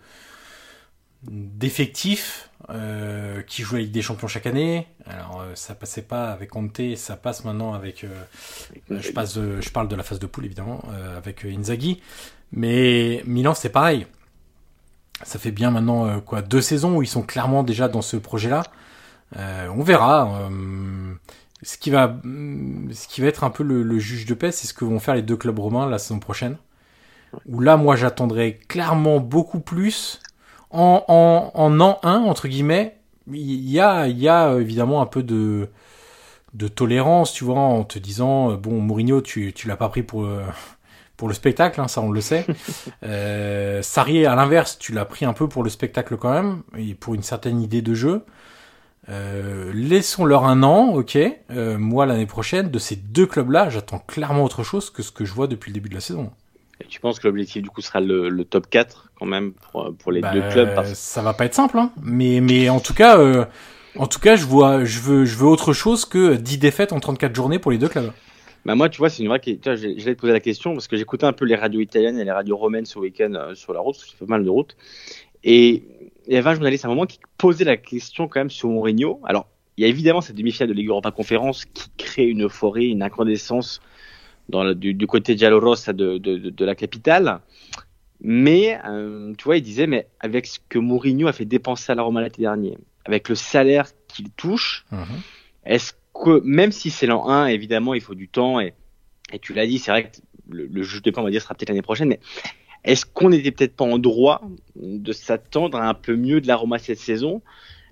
d'effectifs euh, qui jouent la Ligue des Champions chaque année. Alors euh, ça passait pas avec Conte, ça passe maintenant avec. euh, je passe, je parle de la phase de poule évidemment euh, avec euh, Inzaghi, mais Milan c'est pareil. Ça fait bien maintenant euh, quoi deux saisons où ils sont clairement déjà dans ce projet-là. Euh, on verra. euh, ce qui va, ce qui va être un peu le, le juge de paix, c'est ce que vont faire les deux clubs romains la saison prochaine. Où là, moi, j'attendrai clairement beaucoup plus en, en, en an 1, entre guillemets. Il y a, il y a évidemment un peu de, de tolérance, tu vois, en te disant, euh, bon, Mourinho, tu, tu l'as pas pris pour, euh, pour le spectacle, hein, ça on le sait. euh, Sarri, à l'inverse, tu l'as pris un peu pour le spectacle quand même, et pour une certaine idée de jeu. Euh, laissons-leur un an, ok. Euh, moi, l'année prochaine, de ces deux clubs-là, j'attends clairement autre chose que ce que je vois depuis le début de la saison. Et tu penses que l'objectif du coup sera le, le top 4 quand même pour, pour les Bah, deux clubs? Parce... Ça va pas être simple, hein. Mais, mais en tout cas, euh, en tout cas, je vois, je veux, je veux autre chose que 10 défaites en 34 journées pour les deux clubs. Bah moi, tu vois, c'est une vraie question. J'allais te poser la question parce que j'écoutais un peu les radios italiennes et les radios romaines ce week-end sur la route, parce que j'ai fait pas mal de route. Et il y avait un journaliste à un moment qui posait la question quand même sur Mourinho. Alors, il y a évidemment cette demi-finale de Ligue Europa Conférence qui crée une euphorie, une incandescence dans le, du, du côté giallorossa de, de, de, de la capitale. Mais, euh, tu vois, il disait, mais avec ce que Mourinho a fait dépenser à la Roma l'été dernier, avec le salaire qu'il touche, Mhm. est-ce que, même si c'est l'an 1, évidemment, il faut du temps, et, et tu l'as dit, c'est vrai que le, le juge de paix, on va dire, sera peut-être l'année prochaine, mais est-ce qu'on n'était peut-être pas en droit de s'attendre à un peu mieux de la Roma cette saison,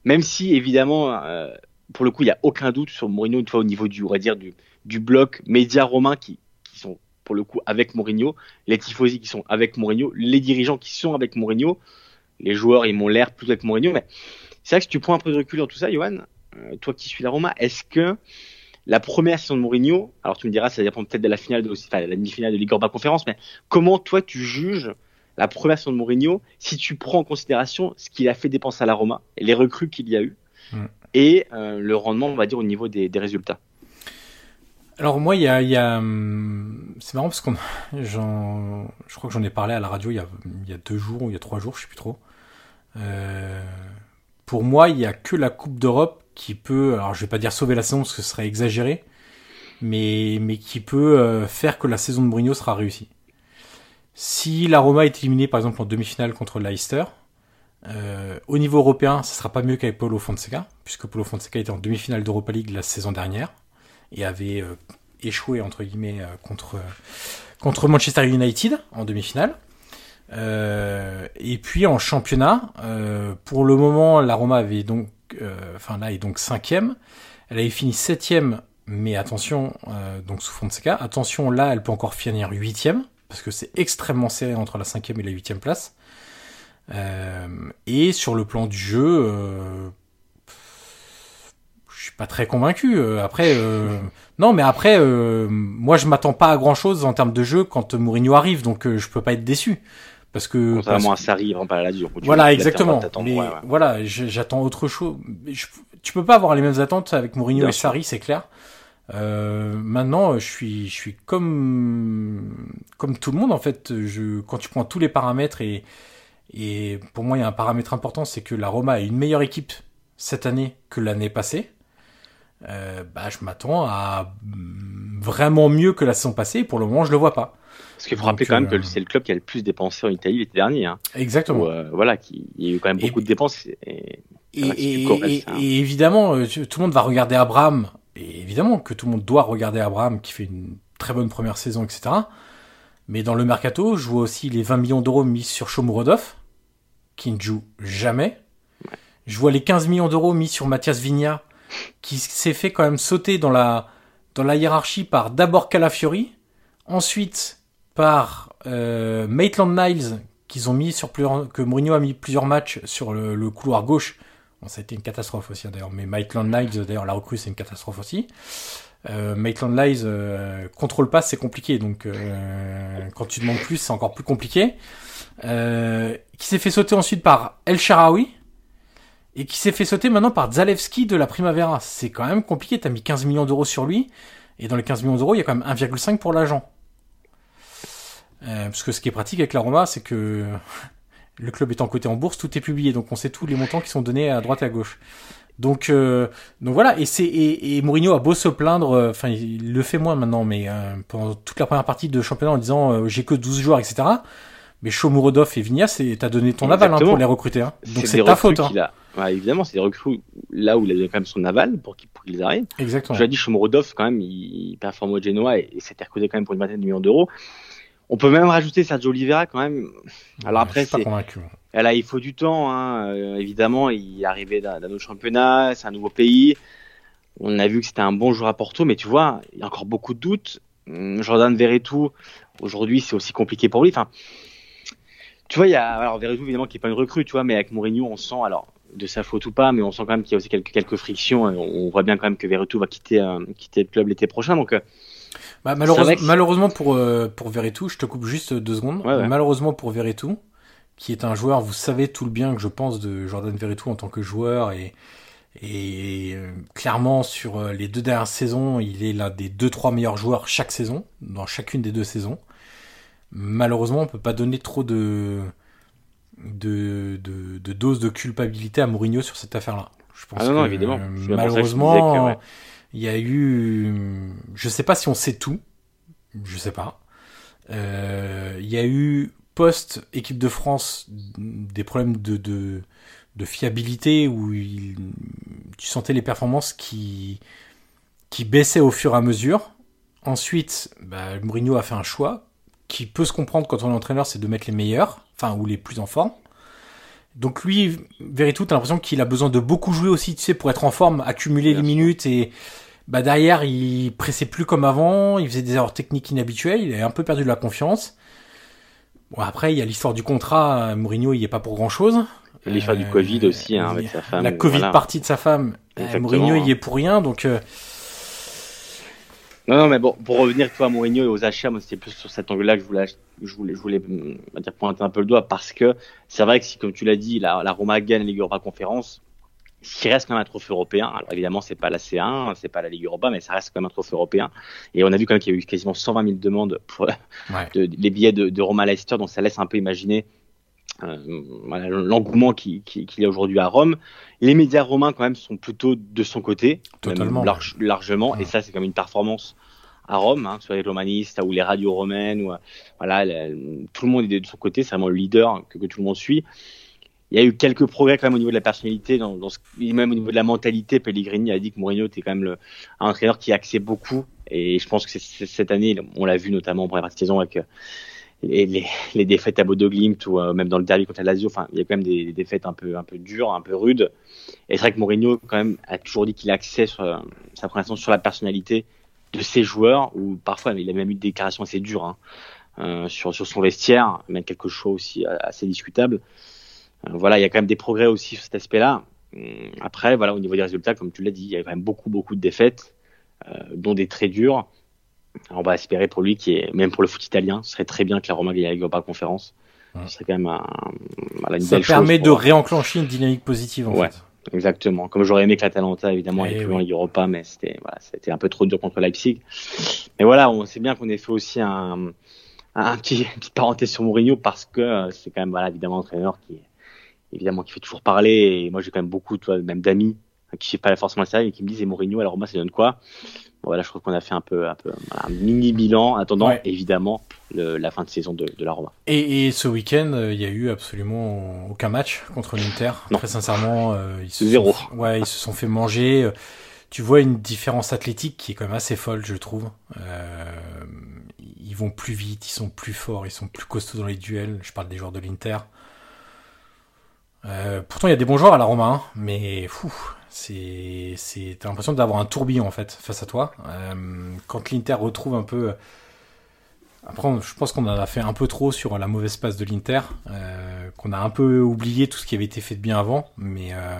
même si, évidemment, euh, pour le coup, il n'y a aucun doute sur Mourinho, une fois au niveau du, on va dire, du, du bloc média romain qui, sont, pour le coup, avec Mourinho, les tifosi qui sont avec Mourinho, les dirigeants qui sont avec Mourinho, les joueurs, ils m'ont l'air plus avec Mourinho, mais c'est vrai que si tu prends un peu de recul dans tout ça, Johan, euh, toi qui suis la Roma, est-ce que la première saison de Mourinho, alors tu me diras, ça dépend peut-être de la finale de, enfin, la demi-finale de Ligue Europa Conférence, mais comment toi tu juges la première saison de Mourinho si tu prends en considération ce qu'il a fait dépenser à la Roma, les recrues qu'il y a eu, et euh, le rendement, on va dire, au niveau des, des résultats? Alors moi, il y a, il y a, hum, c'est marrant parce qu'on, j'en, je crois que j'en ai parlé à la radio il y a, il y a deux jours ou il y a trois jours, je sais plus trop. Euh, pour moi, il y a que la Coupe d'Europe qui peut, alors je vais pas dire sauver la saison parce que ce serait exagéré, mais mais qui peut euh, faire que la saison de Mourinho sera réussie. Si la Roma est éliminée par exemple en demi-finale contre Leicester, euh, au niveau européen, ça sera pas mieux qu'avec Paulo Fonseca, puisque Paulo Fonseca était en demi-finale d'Europa League la saison dernière et avait euh, échoué entre guillemets contre contre Manchester United en demi-finale. Et puis en championnat, pour le moment, la Roma avait donc, enfin là est donc cinquième. Elle avait fini septième, mais attention, euh, donc sous Fonseca, attention là, elle peut encore finir huitième parce que c'est extrêmement serré entre la cinquième et la huitième place. Euh, et sur le plan du jeu, euh, je suis pas très convaincu. Euh, Après, euh, non, mais après, euh, moi, je m'attends pas à grand chose en termes de jeu quand Mourinho arrive, donc euh, je peux pas être déçu parce que parce Contrairement à Sarri, vraiment pas à la dure. voilà, exactement. Mais ouais, ouais. voilà, j'attends autre chose. Je- tu peux pas avoir les mêmes attentes avec Mourinho Bien et sûr. Sarri, c'est clair. Euh, maintenant, je suis, je suis comme, comme tout le monde en fait. Je, quand tu prends tous les paramètres et, et pour moi, il y a un paramètre important, c'est que la Roma est une meilleure équipe cette année que l'année passée. Euh, bah, je m'attends à vraiment mieux que la saison passée. Et pour le moment, je le vois pas. Parce qu'il faut rappeler quand même euh, que c'est le club qui a le plus dépensé en Italie l'été dernier. Hein. Exactement. Où, euh, voilà, qui, il y a eu quand même Et- beaucoup de dépenses. Et, hein. évidemment, euh, tout le monde va regarder Abraham, et évidemment que tout le monde doit regarder Abraham qui fait une très bonne première saison, etc. Mais dans le mercato, je vois aussi les 20 millions d'euros mis sur Shomurodov, qui ne joue jamais. Je vois les 15 millions d'euros mis sur Mathias Vigna, qui s'est fait quand même sauter dans la, dans la hiérarchie par d'abord Calafiori, ensuite par euh, Maitland Niles, qu'ils ont mis sur que Mourinho a mis plusieurs matchs sur le, couloir gauche. Bon, ça a été une catastrophe aussi hein, d'ailleurs, mais Maitland Niles, d'ailleurs, la recrue, c'est une catastrophe aussi. Euh, Maitland Niles, euh, contrôle pas, c'est compliqué, donc euh, quand tu demandes plus, c'est encore plus compliqué. Euh, qui s'est fait sauter ensuite par El Sharawi, et qui s'est fait sauter maintenant par Zalewski de la Primavera. C'est quand même compliqué, t'as mis 15 millions d'euros sur lui, et dans les 15 millions d'euros, il y a quand même 1,5 pour l'agent. Euh, parce que ce qui est pratique avec la Roma, c'est que le club étant coté en bourse, tout est publié, donc on sait tous les montants qui sont donnés à droite et à gauche. Donc, euh, donc voilà, et c'est et, Mourinho a beau se plaindre, euh, enfin il le fait moins maintenant, mais pendant toute la première partie de championnat en disant j'ai que 12 joueurs, etc. Mais Shomurodov et Vignas, t'as donné ton aval hein, pour les recruter. Hein. Donc c'est ta faute. Hein. évidemment, c'est des recrues là où il a quand même son aval pour qu'ils arrivent. Exactement. Je l'ai dit, Shomurodov, quand même, il performe au Genoa et, et c'était recruté quand même pour une vingtaine de millions d'euros. On peut même rajouter Sergio Oliveira quand même. Alors après, c'est. Là, il faut du temps, hein. Euh, évidemment. Il est arrivé d'un autre championnat, c'est un nouveau pays. On a vu que c'était un bon joueur à Porto, mais tu vois, il y a encore beaucoup de doutes. Hum, Jordan Verretou, aujourd'hui, c'est aussi compliqué pour lui. Enfin, tu vois, il y a alors Verretou évidemment qui est pas une recrue, tu vois, mais avec Mourinho, on sent alors de sa faute ou pas, mais on sent quand même qu'il y a aussi quelques quelques frictions. On voit bien quand même que Verretou va quitter euh, quitter le club l'été prochain, donc. Euh, bah, malheureusement pour, euh, pour Veretout, je te coupe juste deux secondes. Malheureusement pour Veretout, qui est un joueur, vous savez tout le bien que je pense de Jordan Veretout en tant que joueur et, et euh, clairement sur euh, les deux dernières saisons, il est l'un des deux trois meilleurs joueurs chaque saison, dans chacune des deux saisons. Malheureusement, on peut pas donner trop de de, de, de dose de culpabilité à Mourinho sur cette affaire-là. Je pense ah non, évidemment. malheureusement, il y a eu, je sais pas si on sait tout, je sais pas. Euh, il y a eu post équipe de France des problèmes de de, de fiabilité où il, tu sentais les performances qui qui baissaient au fur et à mesure. Ensuite, bah, Mourinho a fait un choix qui peut se comprendre quand on est entraîneur, c'est de mettre les meilleurs, enfin ou les plus en forme. Donc lui, Veritout, t'as l'impression qu'il a besoin de beaucoup jouer aussi, tu sais, pour être en forme, accumuler les minutes et bah derrière il pressait plus comme avant, il faisait des erreurs techniques inhabituelles, il a un peu perdu de la confiance. Bon après il y a l'histoire du contrat, Mourinho il est pas pour grand chose. L'histoire du Covid aussi hein, avec sa femme. La Covid partie de sa femme, euh, Mourinho il est pour rien donc. Euh, non, non, mais bon, pour revenir toi à Mourinho et aux achats, moi c'était plus sur cet angle-là que je voulais, je voulais, je voulais dire, pointer un peu le doigt parce que c'est vrai que si, comme tu l'as dit, la, la Roma gagne Ligue Europa Conférence, qui reste quand même un trophée européen. Alors évidemment, c'est pas la C1, c'est pas la Ligue Europa, mais ça reste quand même un trophée européen. Et on a vu quand même qu'il y a eu quasiment 120 000 demandes pour les billets de, de Roma Leicester, donc ça laisse un peu imaginer euh, l'engouement qu'il qui, qui y a aujourd'hui à Rome. Les médias romains quand même sont plutôt de son côté, Totalement. largement, et ça c'est quand même une performance à Rome, hein, soit les romanistes ou les radios romaines, ou voilà, tout le monde est de son côté, c'est vraiment le leader que, que tout le monde suit il y a eu quelques progrès quand même au niveau de la personnalité, même au niveau de la mentalité. Pellegrini a dit que Mourinho était quand même un entraîneur qui axait beaucoup. Et je pense que cette année, on l'a vu notamment pour la partie de saison avec euh, les, défaites à Bodo Glimt ou euh, même dans le derby contre la Lazio. Enfin, il y a quand même des, défaites un peu, dures, un peu rudes. Et c'est vrai que Mourinho a toujours dit qu'il axait sur, euh, sa sur la personnalité de ses joueurs, ou parfois il a même eu des déclarations assez dures hein, sur, sur son vestiaire, même quelque chose aussi assez discutable. Euh, voilà, il y a quand même des progrès aussi sur cet aspect-là. Hum, après, voilà, au niveau des résultats, comme tu l'as dit, il y a quand même beaucoup, beaucoup de défaites, euh, dont des très dures. on va espérer pour lui, qui est même pour le foot italien, ce serait très bien que la Roma gagne la Europa Conférence. Ce serait quand même un, voilà, une Ça permet de réenclencher une dynamique positive, en ouais, Exactement. Comme j'aurais aimé que l'Atalanta, évidemment, ait plus loin Europa, mais c'était, voilà, c'était un peu trop dur contre Leipzig. Mais voilà, on sait bien qu'on ait fait aussi un, un petit, une petite parenthèse sur Mourinho parce que euh, c'est quand même, voilà, évidemment, un entraîneur qui est, évidemment, qui fait toujours parler. Et moi, j'ai quand même beaucoup, toi, même d'amis qui ne pas forcément la série et qui me disent, et Mourinho, alors moi, ça donne quoi? Bon, Voilà, je trouve qu'on a fait un peu, un peu un mini bilan, attendant évidemment le, la fin de saison de, de la Roma. Et, et ce week-end, euh, il y a eu absolument aucun match contre l'Inter. Très sincèrement, euh, ils se zéro. Sont, ouais, ils se sont fait manger. Tu vois une différence athlétique qui est quand même assez folle, je trouve. Euh, ils vont plus vite, ils sont plus forts, ils sont plus costauds dans les duels. Je parle des joueurs de l'Inter. Euh, pourtant, il y a des bons joueurs à la Roma, hein, mais fou, C'est, c'est, t'as l'impression d'avoir un tourbillon en fait face à toi. Euh, quand l'Inter retrouve un peu. Après, je pense qu'on en a fait un peu trop sur la mauvaise passe de l'Inter, euh, qu'on a un peu oublié tout ce qui avait été fait de bien avant, mais euh,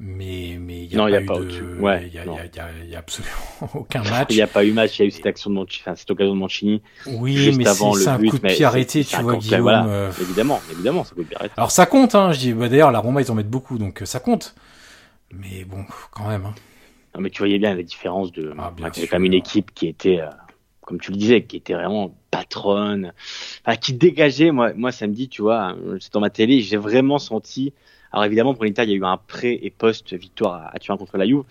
mais mais il y a Non, pas y a eu pas de. Ouais, il y a, y a- y absolument aucun match. Il n'y a pas eu match, il y a eu cette action de Mancini, enfin, cette occasion de Mancini Oui, juste mais c'est, avant c'est le un but. coup de pied arrêté, tu vois, Guillaume. Voilà, euh, évidemment, évidemment, ça peut arrêter. Alors ça compte, hein. Je dis, bah, d'ailleurs, la Roma, ils en mettent beaucoup, donc euh, ça compte. Mais bon, quand même. Hein. Non, mais tu voyais bien la différence de. Ah, bien sûr. quand même une équipe qui était, euh, comme tu le disais, qui était vraiment patronne, enfin, qui dégageait. Moi, moi, samedi, tu vois, c'est dans ma télé, j'ai vraiment senti. Alors évidemment, pour l'Inter, il y a eu un pré et post victoire à, Turin contre la Juve,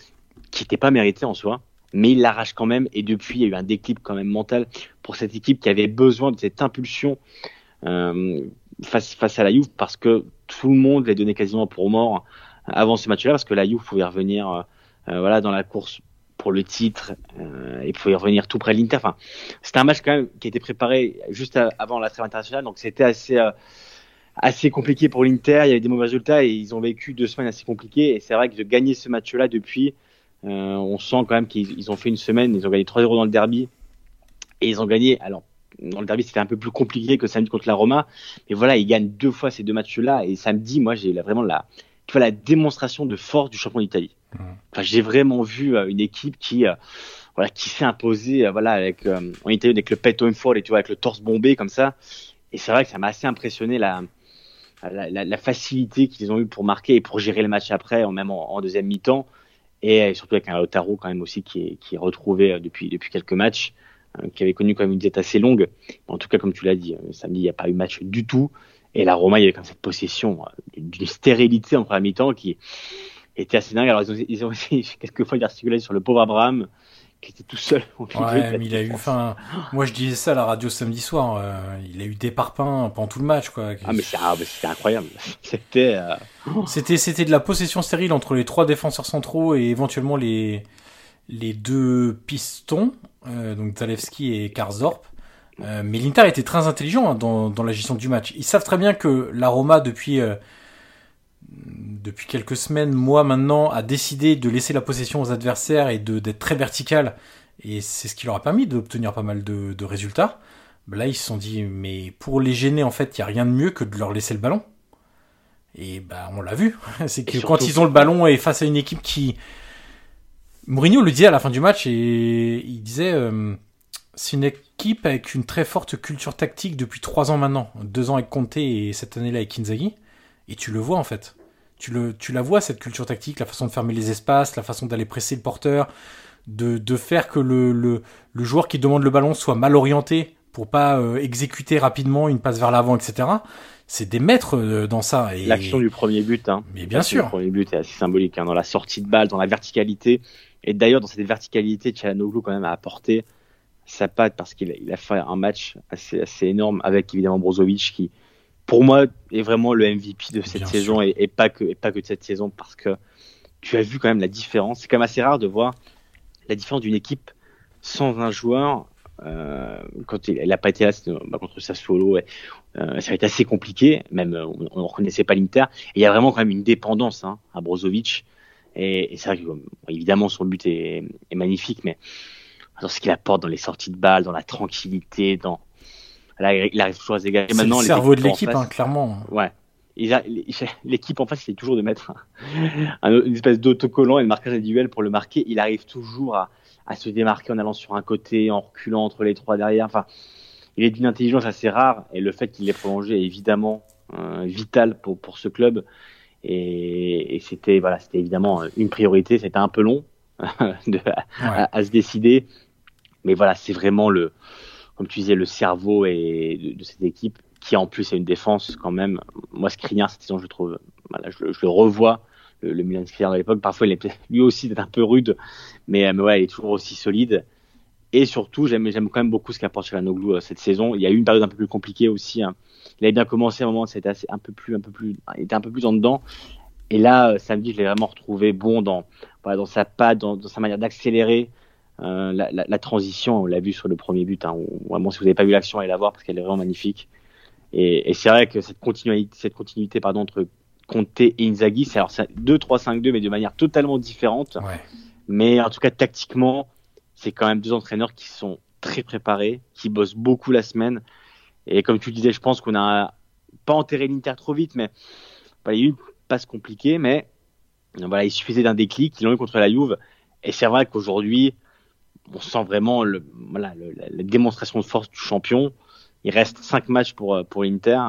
qui n'était pas mérité en soi, mais il l'arrache quand même. Et depuis, il y a eu un déclic quand même mental pour cette équipe qui avait besoin de cette impulsion euh, face face à la Juve, parce que tout le monde les donnait quasiment pour mort avant ce match-là, parce que la Juve pouvait revenir. euh, euh, voilà, dans la course pour le titre euh, et pouvait revenir tout près de l'Inter. Enfin, c'était un match quand même qui a été préparé juste avant la trêve internationale, donc c'était assez euh, assez compliqué pour l'Inter. Il y avait des mauvais résultats et ils ont vécu deux semaines assez compliquées. Et c'est vrai que de gagner ce match-là depuis, euh, on sent quand même qu'ils ils ont fait une semaine. Ils ont gagné 3-0 dans le derby et ils ont gagné. Alors dans le derby, c'était un peu plus compliqué que samedi contre la Roma, mais voilà, ils gagnent deux fois ces deux matchs-là. Et samedi, moi, j'ai vraiment la tu vois la démonstration de force du champion d'Italie. Enfin, j'ai vraiment vu euh, une équipe qui, euh, voilà, qui s'est imposée, euh, voilà, avec euh, en Italie avec le petto in fuori, tu vois, avec le torse bombé comme ça. Et c'est vrai que ça m'a assez impressionné la, la, facilité qu'ils ont eu pour marquer et pour gérer le match après, même en, en deuxième mi-temps. Et euh, surtout avec un Otaro quand même aussi qui est, retrouvé euh, depuis, depuis quelques matchs, euh, qui avait connu quand même une diète assez longue. En tout cas, comme tu l'as dit, euh, samedi, il n'y a pas eu match du tout. Et la Roma, il y avait comme cette possession d'une stérilité en première mi-temps qui était assez dingue. Alors, ils ont, ils ont aussi quelquefois articulé sur le pauvre Abraham, qui était tout seul. au Ouais, mais il a eu faim. Moi, je disais ça à la radio samedi soir. euh, il a eu des parpaings pendant tout le match, quoi. Ah, mais c'était incroyable. C'était. euh, C'était, c'était de la possession stérile entre les trois défenseurs centraux et éventuellement les, les deux pistons, euh, donc Zalewski et Karsdorp. Euh, mais l'Inter était très intelligent hein, dans, dans la gestion du match. Ils savent très bien que la Roma, depuis, depuis quelques semaines, mois maintenant, a décidé de laisser la possession aux adversaires et d'être très vertical. Et c'est ce qui leur a permis d'obtenir pas mal de, de résultats. Ben là, ils se sont dit, mais pour les gêner, en fait, il n'y a rien de mieux que de leur laisser le ballon. Et bah, on l'a vu. C'est que quand ils ont le ballon et face à une équipe qui. Mourinho le disait à la fin du match et il disait euh, c'est une équipe avec une très forte culture tactique depuis trois ans maintenant. Deux ans avec Conte et cette année-là avec Inzaghi. Et tu le vois en fait. Tu, le, tu la vois cette culture tactique, la façon de fermer les espaces, la façon d'aller presser le porteur, de, de faire que le, le, le joueur qui demande le ballon soit mal orienté pour pas euh, exécuter rapidement une passe vers l'avant, etc. C'est des maîtres euh, dans ça. Et... L'action du premier but, hein. Mais bien sûr. Du premier but est assez symbolique, hein, dans la sortie de balle, dans la verticalité. Et d'ailleurs, dans cette verticalité, Tchalanoglu quand même a apporté sa patte parce qu'il a, il a fait un match assez, assez énorme avec évidemment Brozovic qui, pour moi, est vraiment le MVP de cette Bien saison et, et pas que, et pas que de cette saison parce que tu as vu quand même la différence. C'est quand même assez rare de voir la différence d'une équipe sans un joueur. Euh, quand il n'a pas été là, bah, contre Sassuolo, et, euh, ça a été assez compliqué. Même euh, on ne reconnaissait pas l'Inter. Il y a vraiment quand même une dépendance hein, à Brozovic. Et, et c'est vrai que évidemment son but est, est magnifique, mais dans ce qu'il apporte dans les sorties de balles, dans la tranquillité, dans là il arrive toujours à se dégager. C'est Maintenant, le cerveau de l'équipe, face- hein, clairement. Ouais. L'équipe en face, c'est toujours de mettre un- un- une espèce d'autocollant et le marquage individuel pour le marquer. Il arrive toujours à, à se démarquer en allant sur un côté, en reculant entre les trois derrière. Enfin, il est d'une intelligence assez rare et le fait qu'il l'ait prolongé est évidemment euh, vital pour, pour ce club. Et, et c'était voilà, c'était évidemment une priorité. C'était un peu long de, à, à, se décider, mais voilà, c'est vraiment le, comme tu disais, le cerveau et de, cette équipe qui en plus a une défense quand même. Moi, Skriniar cette saison, je trouve, voilà, je, le revois. Le, Milan Skriniar de l'époque, parfois, est lui aussi d'être un peu rude, mais, mais ouais, il est toujours aussi solide. Et surtout, j'aime, quand même beaucoup ce qu'apporte Chalanoglu cette saison. Il y a eu une période un peu plus compliquée aussi. Hein. Il avait bien commencé à un moment, c'était un peu plus, un peu plus, il était un peu plus en dedans. Et là, samedi, je l'ai vraiment retrouvé bon dans, voilà, dans sa patte, dans sa manière d'accélérer euh, la, la, la, transition. On l'a vu sur le premier but. Hein, où, vraiment, si vous n'avez pas vu l'action, allez la voir parce qu'elle est vraiment magnifique. Et, et c'est vrai que cette continuité, cette continuité pardon, entre Conte et Inzaghi. C'est alors 2-3-5-2, mais de manière totalement différente. Mais en tout cas, tactiquement, c'est quand même deux entraîneurs qui sont très préparés, qui bossent beaucoup la semaine. Et comme tu le disais, je pense qu'on a pas enterré l'Inter trop vite, mais il y a eu une passe compliquée, mais voilà, il suffisait d'un déclic. Ils l'ont eu contre la Juve. Et c'est vrai qu'aujourd'hui, on sent vraiment le, voilà, la démonstration de force du champion. Il reste cinq matchs pour, pour l'Inter,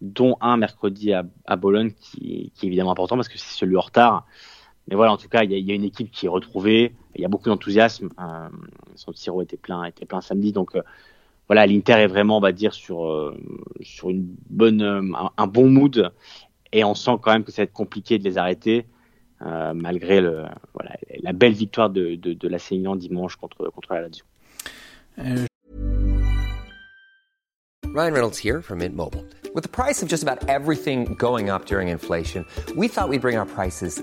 dont un mercredi à, à Bologne, qui, qui, est évidemment important parce que c'est celui en retard. Mais voilà, en tout cas, il y y a une équipe qui est retrouvée. Il y a beaucoup d'enthousiasme. Euh, son Tiro était plein, était plein samedi. Donc euh, voilà, l'Inter est vraiment, on va dire, sur, euh, sur une bonne, euh, un, un, bon mood. Et on sent quand même que ça va être compliqué de les arrêter. Euh, malgré le, voilà, la belle victoire de, de, de la Milan dimanche contre, contre la Lazio. Ryan Reynolds here from Mint Mobile. With the price of just about everything going up during inflation, we thought we'd bring our prices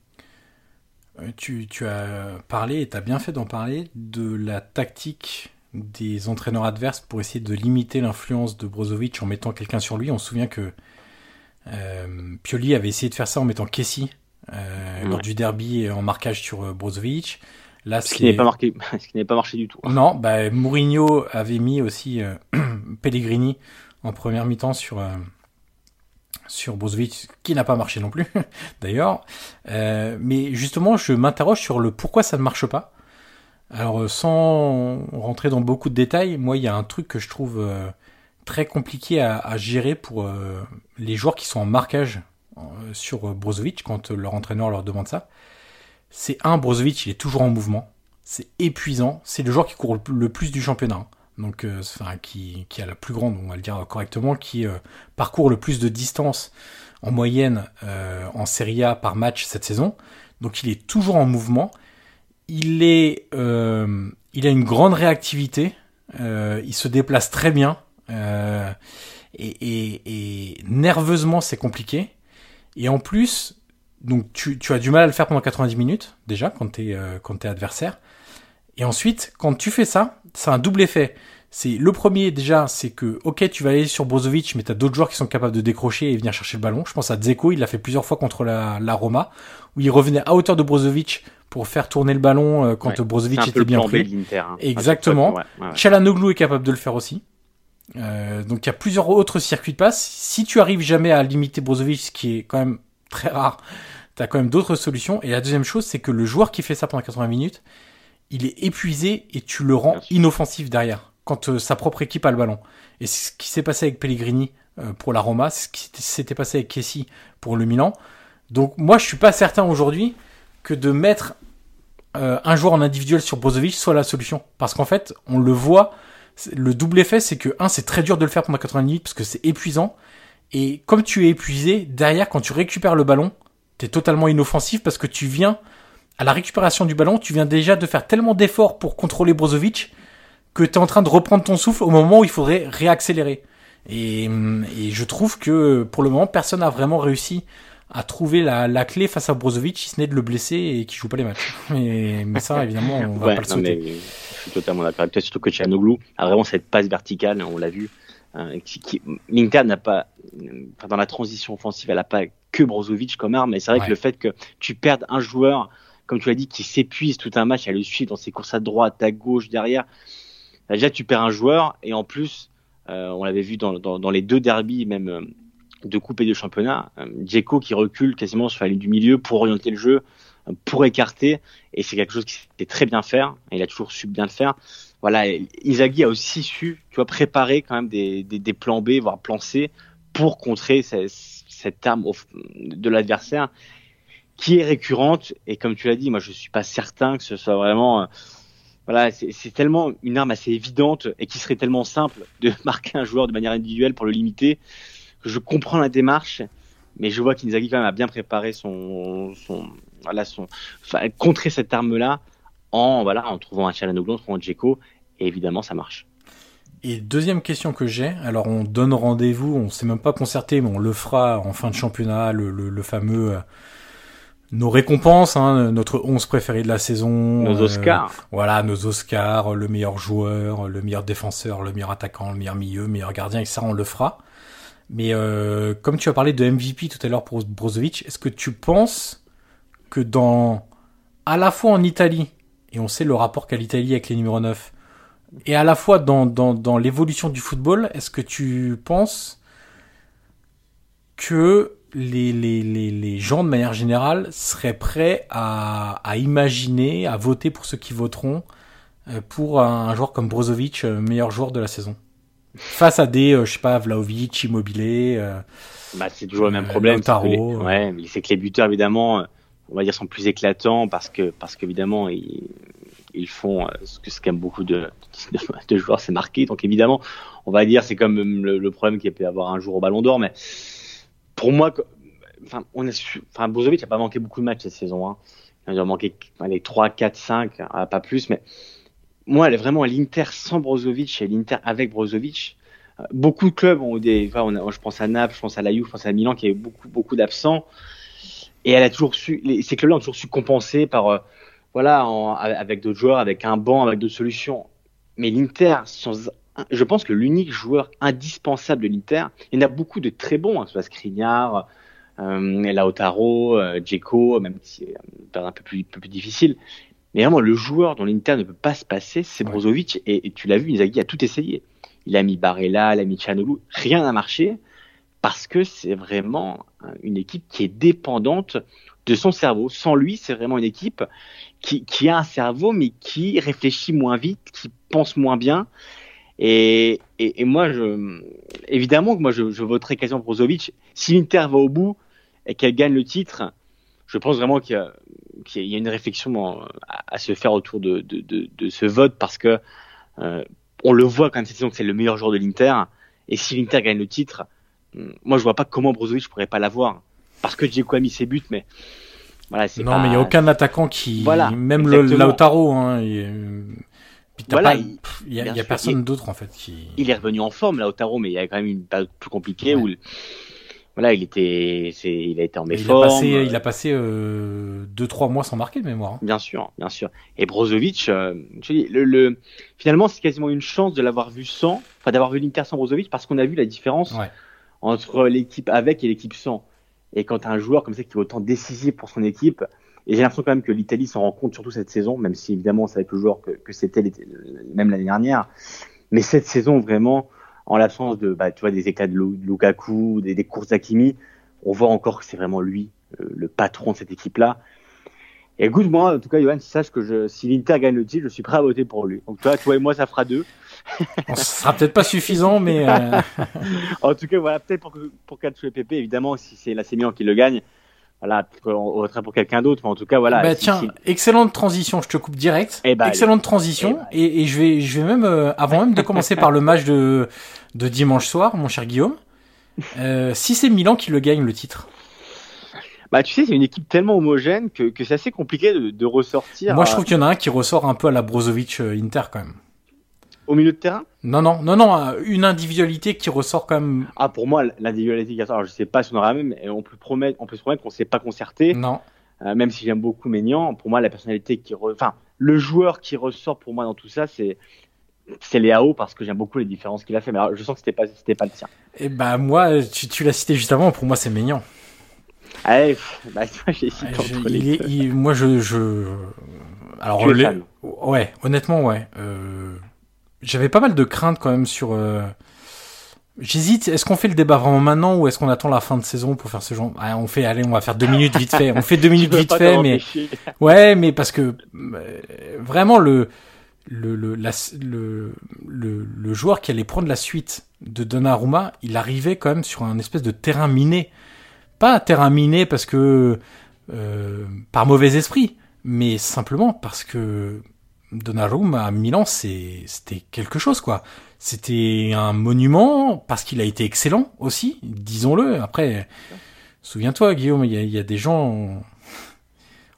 tu, tu, as parlé, et tu as bien fait d'en parler, de la tactique des entraîneurs adverses pour essayer de limiter l'influence de Brozovic en mettant quelqu'un sur lui. On se souvient que euh, Pioli avait essayé de faire ça en mettant Kessi euh, ouais. lors du derby en marquage sur euh, Brozovic. Là, ce qui n'est pas marqué, ce qui n'est pas marché du tout. Non, bah, Mourinho avait mis aussi euh, Pellegrini en première mi-temps sur euh, sur Brozovic, qui n'a pas marché non plus, d'ailleurs. Euh, mais justement, je m'interroge sur le pourquoi ça ne marche pas. Alors, sans rentrer dans beaucoup de détails, moi, il y a un truc que je trouve euh, très compliqué à, gérer pour euh, les joueurs qui sont en marquage euh, sur Brozovic quand leur entraîneur leur demande ça. C'est un, Brozovic, il est toujours en mouvement. C'est épuisant. C'est le joueur qui court le plus du championnat donc euh, enfin, qui, a la plus grande, on va le dire correctement, qui euh, parcourt le plus de distance en moyenne euh, en Serie A par match cette saison. Donc il est toujours en mouvement. Il est, il a une grande réactivité. il se déplace très bien. Et, et, nerveusement, c'est compliqué. Et en plus, donc tu, tu, as du mal à le faire pendant 90 minutes déjà quand quand t'es adversaire. Et ensuite, quand tu fais ça, c'est un double effet. C'est le premier déjà, c'est que ok, tu vas aller sur Brozovic, mais t'as d'autres joueurs qui sont capables de décrocher et venir chercher le ballon. Je pense à Dzeko, il l'a fait plusieurs fois contre la, la, Roma, où il revenait à hauteur de Brozovic pour faire tourner le ballon euh, quand ouais, Brozovic était bien pris. Hein. Exactement. Ouais, ouais, Chalanoglu est capable de le faire aussi. Euh, donc il y a plusieurs autres circuits de passe. Si tu arrives jamais à limiter Brozovic, ce qui est quand même très rare, t'as quand même d'autres solutions. Et la deuxième chose, c'est que le joueur qui fait ça pendant 80 minutes, il est épuisé et tu le rends inoffensif derrière quand euh, sa propre équipe a le ballon. Et c'est ce qui s'est passé avec Pellegrini euh, pour la Roma, c'est ce qui s'était passé avec Kessi pour le Milan. Donc moi je suis pas certain aujourd'hui que de mettre euh, un joueur en individuel sur Brozovic soit la solution. Parce qu'en fait, on le voit, le double effet c'est que, un, c'est très dur de le faire pendant 80 minutes parce que c'est épuisant. Et comme tu es épuisé, derrière quand tu récupères le ballon, tu es totalement inoffensif parce que tu viens à la récupération du ballon, tu viens déjà de faire tellement d'efforts pour contrôler Brozovic que tu es en train de reprendre ton souffle au moment où il faudrait réaccélérer. Et, et je trouve que pour le moment, personne n'a vraiment réussi à trouver la, la, clé face à Brozovic, si ce n'est de le blesser et qu'il joue pas les matchs. Mais, mais ça, évidemment, on va ouais, pas le souhaiter. Mais, je suis totalement d'accord avec toi, surtout que Tchernoglou a vraiment cette passe verticale, on l'a vu. Euh, qui, qui, L'Inter n'a pas, dans la transition offensive, elle n'a pas que Brozovic comme arme, mais c'est vrai ouais. que le fait que tu perdes un joueur, comme tu l'as dit, qui s'épuise tout un match à le suivre dans ses courses à droite, à gauche, derrière, déjà tu perds un joueur et en plus, euh, on l'avait vu dans, les deux derbies, même euh, de coupe et de championnat, euh, Dzeko qui recule quasiment sur la ligne du milieu pour orienter le jeu, pour écarter, et c'est quelque chose qui sait très bien faire, il a toujours su bien le faire. Voilà, Inzaghi a aussi su, tu vois, préparer quand même des, plans B, voire plans C, pour contrer cette arme de l'adversaire qui est récurrente, et comme tu l'as dit, moi je suis pas certain que ce soit vraiment... Euh, voilà, c'est tellement une arme assez évidente et qui serait tellement simple de marquer un joueur de manière individuelle pour le limiter que je comprends la démarche, mais je vois qu'Inzaghi quand même a bien préparé son, son voilà, son, enfin, contrer cette arme-là en voilà, en trouvant un Chalanoglu, en trouvant Djeko, et évidemment ça marche. Et deuxième question que j'ai, alors on donne rendez-vous, on s'est même pas concerté, mais on le fera en fin de championnat, le, le, fameux euh, nos récompenses, hein, notre 11 préféré de la saison. Nos Oscars. Euh, voilà, nos Oscars, le meilleur joueur, le meilleur défenseur, le meilleur attaquant, le meilleur milieu, le meilleur gardien, et ça on le fera. Mais euh, comme tu as parlé de MVP tout à l'heure pour Brozovic, est-ce que tu penses que dans à la fois en Italie, et on sait le rapport qu'a l'Italie avec les numéros 9, et à la fois dans, dans, dans l'évolution du football, est-ce que tu penses que les, les, les, les, gens, de manière générale, seraient prêts à, à imaginer, à voter pour ceux qui voteront euh, pour un joueur comme Brozovic, euh, meilleur joueur de la saison Face à des, euh, je sais pas, Vlaovic, Immobilier. bah, c'est toujours le même problème. Lautaro, ouais, c'est que les buteurs, évidemment, on va dire, sont plus éclatants parce que, parce qu'évidemment, ils, ils font ce que ce qu'aiment beaucoup de, de, de joueurs, c'est marqué. Donc évidemment, on va dire, c'est comme le, le problème qu'il y a pu avoir un jour au Ballon d'Or, mais pour moi, enfin, on a su, enfin, Brozovic n'a pas manqué beaucoup de matchs cette saison. Hein. Il a manqué les 3, 4, 5, pas plus. Mais moi, elle est vraiment l'Inter sans Brozovic et l'Inter avec Brozovic. Beaucoup de clubs ont des, enfin, je pense à Naples, je pense à la Juve, je pense à Milan qui a eu beaucoup, beaucoup d'absents. Et elle a toujours su, ces clubs-là ont toujours su compenser par, euh, voilà, avec d'autres joueurs, avec un banc, avec d'autres solutions. Mais l'Inter, sans je pense que l'unique joueur indispensable de l'Inter, il y en a beaucoup de très bons, hein, soit Skriniar, euh, Lautaro, euh, Dzeko, même si c'est un peu plus, un peu plus difficile. Mais vraiment, le joueur dont l'Inter ne peut pas se passer, c'est Brozovic. Et, et, tu l'as vu, Inzaghi a tout essayé. Il a mis Barella, il a mis Chanoglu, rien n'a marché parce que c'est vraiment une équipe qui est dépendante de son cerveau. Sans lui, c'est vraiment une équipe qui, qui a un cerveau, mais qui réfléchit moins vite, qui pense moins bien. Et, et, et, moi, je, évidemment que moi, je, je voterai quasiment pour Brozovic. Si l'Inter va au bout et qu'elle gagne le titre, je pense vraiment qu'il y, qu y, a une réflexion à, à, se faire autour de, de, de, de ce vote parce que euh, on le voit quand même cette saison que c'est le meilleur joueur de l'Inter. Et si l'Inter gagne le titre, moi, je vois pas comment Brozovic pourrait pas l'avoir. Parce que Dzeko a mis ses buts, mais voilà, non, pas... mais il y a aucun attaquant qui, voilà, même le Lautaro, hein, il... Voilà, pas, il y a, y a personne d'autre en fait qui. Il est revenu en forme, Lautaro, mais il y a quand même une période plus compliquée ouais. où, voilà, il était, il a été en méforme. Il a passé, il a passé euh, deux trois mois sans marquer de mémoire. Hein. Bien sûr, bien sûr. Et Brozovic, euh, je dis, le, le, finalement, c'est quasiment une chance de l'avoir vu sans, enfin d'avoir vu l'Inter sans Brozovic, parce qu'on a vu la différence ouais. entre l'équipe avec et l'équipe sans. Et quand un joueur comme ça qui est autant décisif pour son équipe, et j'ai l'impression quand même que l'Italie s'en rend compte surtout cette saison, même si évidemment avec le joueur que, que c'était même l'année dernière. Mais cette saison vraiment, en l'absence de, bah, tu vois, des éclats de Lukaku, des, des courses d'Akimi, on voit encore que c'est vraiment lui, euh, le patron de cette équipe-là. Et écoute, moi, en tout cas, Johan, sache que je, si l'Inter gagne le titre, je suis prêt à voter pour lui. Donc toi, toi et moi, ça fera deux. Ce sera peut-être pas suffisant, mais. Euh... en tout cas, voilà, peut-être pour, pour Calcio et PP, évidemment, si c'est la Milan qui le gagne, voilà, on voterait pour quelqu'un d'autre, mais en tout cas, voilà. Bah, si, tiens, si... excellente transition, je te coupe direct. Eh bah, excellente allez. transition, Eh bah, et, et, je vais, je vais même, euh, avant même de commencer par le match de, de dimanche soir, mon cher Guillaume, euh, si c'est Milan qui le gagne le titre. Bah, tu sais, c'est une équipe tellement homogène que, que c'est assez compliqué de, de ressortir. Moi, je trouve qu'il y en a un qui ressort un peu à la Brozovic euh, Inter quand même. Au milieu de terrain Non, non, non, non, une individualité qui ressort quand même. Ah, pour moi, l'individualité qui ressort, alors je sais pas si on aura même, mais on peut promettre, on peut se promettre qu'on s'est pas concerté. Non. Euh, même si j'aime beaucoup Maignan, pour moi, la personnalité qui, re... enfin, le joueur qui ressort pour moi dans tout ça, c'est c'est Léao parce que j'aime beaucoup les différences qu'il a fait, mais alors, je sens que c'était pas c'était pas le tien. Et bah moi, tu, tu l'as cité juste avant, pour moi c'est Maignan. Allez, bah, j'ai hésité je, il est, il, moi je, je... alors les... ouais, honnêtement ouais. Euh j'avais pas mal de craintes quand même sur. Euh... J'hésite. Est-ce qu'on fait le débat vraiment maintenant ou est-ce qu'on attend la fin de saison pour faire ce genre ah, On fait. Allez, on va faire deux minutes vite fait. On fait deux minutes vite fait, mais ouais, mais parce que euh, vraiment le le le, la, le le le joueur qui allait prendre la suite de Donnarumma, il arrivait quand même sur un espèce de terrain miné. Pas un terrain miné parce que euh, par mauvais esprit, mais simplement parce que Donnarumma à Milan, c'était quelque chose, quoi. C'était un monument parce qu'il a été excellent aussi, disons-le. Après, Souviens-toi, Guillaume, il y, a- des gens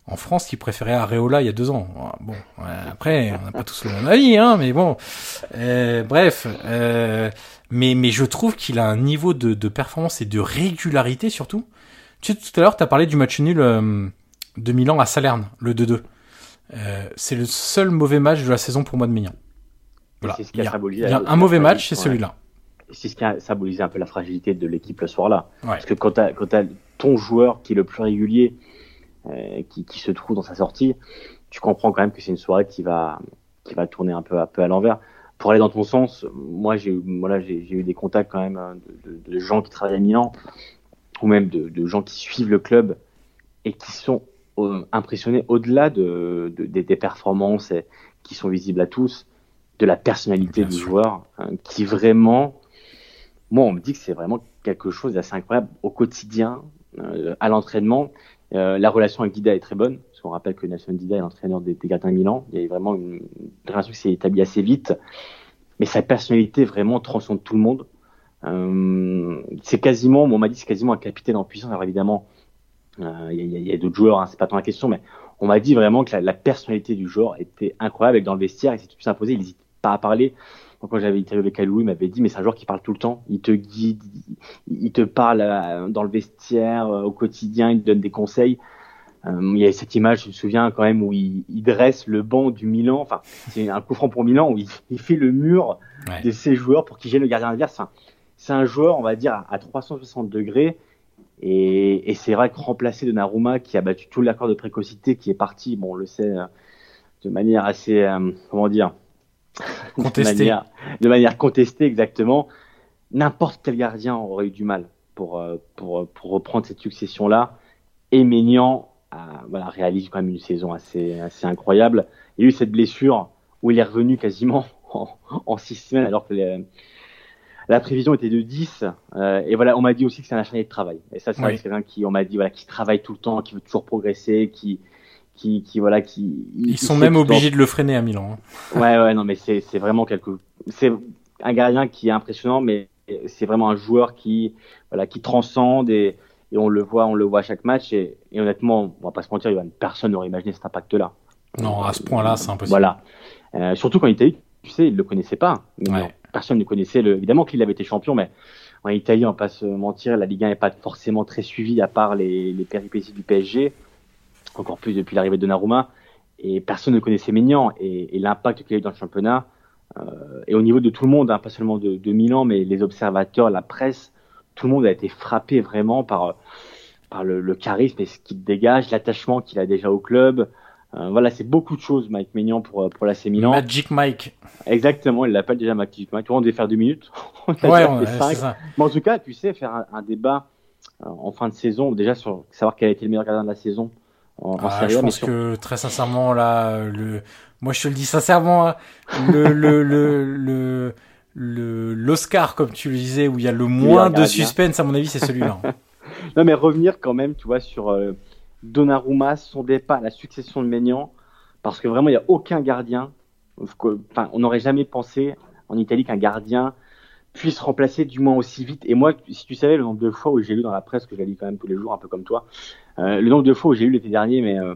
en France qui préféraient Areola il y a deux ans. Bon, ouais, après, on n'a pas tous le même avis, hein, mais bon. Euh, bref, euh, mais, je trouve qu'il a un niveau de, performance et de régularité surtout. Tu sais, tout à l'heure, tu parlé du match nul euh, de Milan à Salerne, le 2-2. Euh, c'est le seul mauvais match de la saison pour moi de Mignon. Voilà. c'est ce qui Il a y a, symbolisé il y a la- un mauvais match, c'est celui-là. C'est ce qui a symbolisé un peu la fragilité de l'équipe le soir-là. Ouais. Parce que quand tu as, ton joueur qui est le plus régulier, euh, qui, qui se trouve dans sa sortie, tu comprends quand même que c'est une soirée qui va, qui va tourner un peu, un peu à l'envers. Pour aller dans ton sens, moi j'ai voilà, j'ai j'ai eu des contacts quand même hein, de, de- de gens qui travaillent à Milan, ou même de, de gens qui suivent le club et qui sont impressionnés au-delà de, de- des, performances qui sont visibles à tous, de la personnalité Bien du sûr. joueur, hein, qui vraiment, moi on me dit que c'est vraiment quelque chose d'assez incroyable au quotidien, euh, à l'entraînement. Euh, la relation avec Dida est très bonne, parce qu'on rappelle que Nelson Dida est l'entraîneur des, des gardiens de Milan. Il y a vraiment une, une relation qui s'est établie assez vite, mais sa personnalité vraiment transcende tout le monde. Euh, c'est quasiment, on m'a dit, c'est quasiment un capitaine en puissance. Alors évidemment, euh, il y a, y a d'autres joueurs, hein, c'est pas tant la question, mais on m'a dit vraiment que la, la personnalité du joueur était incroyable. Et que dans le vestiaire, il s'est tout s'imposer, il n'hésite pas à parler. Donc, quand j'avais interviewé Kalou, il m'avait dit, mais c'est un joueur qui parle tout le temps. Il te guide, il, il te parle euh, dans le vestiaire, euh, au quotidien, il te donne des conseils. Euh, il y a cette image, je me souviens quand même, où il, il dresse le banc du Milan. Enfin, c'est un coup franc pour Milan où il, il fait le mur Ouais. de ses joueurs pour qu'il gêne le gardien adverse. Enfin, c'est un joueur, on va dire, à 360 degrés. Et, et c'est vrai que remplacer Donnarumma, qui a battu tout l'accord de précocité, qui est parti, bon, on le sait, euh, de manière assez, euh, comment dire, Contesté. de manière, de manière contestée exactement. N'importe quel gardien aurait eu du mal pour euh, pour pour reprendre cette succession là. Et a, voilà réalise quand même une saison assez assez incroyable. Il y a eu cette blessure où il est revenu quasiment en, en six semaines alors que les- la prévision était de 10. Euh, et voilà, on m'a dit aussi que c'est un acharné de travail. Et ça, c'est Oui. quelqu'un qui, on m'a dit, voilà, qui travaille tout le temps, qui veut toujours progresser, qui, qui, qui voilà, qui. Ils sont même obligés de le freiner à Milan. hein. Ouais, ouais, non, mais c'est, c'est vraiment quelque, c'est un gardien qui est impressionnant, mais c'est vraiment un joueur qui, voilà, qui transcende et, et on le voit, on le voit à chaque match et, et honnêtement, on va pas se mentir, personne n'aurait imaginé cet impact-là. Non, à ce point-là, c'est impossible. Voilà. Euh, surtout quand il était, tu sais, il le connaissait pas. Ouais. Personne ne connaissait le, évidemment qu'il avait été champion, mais en Italie, on va pas se mentir, la Ligue 1 n'est pas forcément très suivie à part les, les péripéties du PSG, encore plus depuis l'arrivée de Donnarumma, et personne ne connaissait Maignan et, et l'impact qu'il a eu dans le championnat, euh, et au niveau de tout le monde, hein, pas seulement de, de Milan, mais les observateurs, la presse, tout le monde a été frappé vraiment par, par le, le charisme et ce qu'il dégage, l'attachement qu'il a déjà au club. Euh, voilà, c'est beaucoup de choses, Mike Maignan, pour, pour l'AC Milan. Magic Mike. Exactement, il l'appelle déjà Magic Mike. Tu vois, on devait faire deux minutes. On a Ouais, on- cinq. ça. Mais en tout cas, tu sais, faire un, un débat euh, en fin de saison, déjà sur savoir quel a été le meilleur gardien de la saison en, en Ah, je pense sur- que très sincèrement là, le, moi je te le dis sincèrement, hein, le le le le l'Oscar comme tu le disais où il y a le moins de suspense à mon avis c'est celui-là. Non, mais revenir quand même, tu vois, sur euh, Donnarumma, son départ, la succession de Maignan, parce que vraiment, il n'y a aucun gardien, enfin, on n'aurait jamais pensé en Italie qu'un gardien puisse remplacer du moins aussi vite. Et moi, si tu savais le nombre de fois où j'ai lu dans la presse, que je la lis quand même tous les jours, un peu comme toi, euh, le nombre de fois où j'ai lu l'été dernier, mais euh,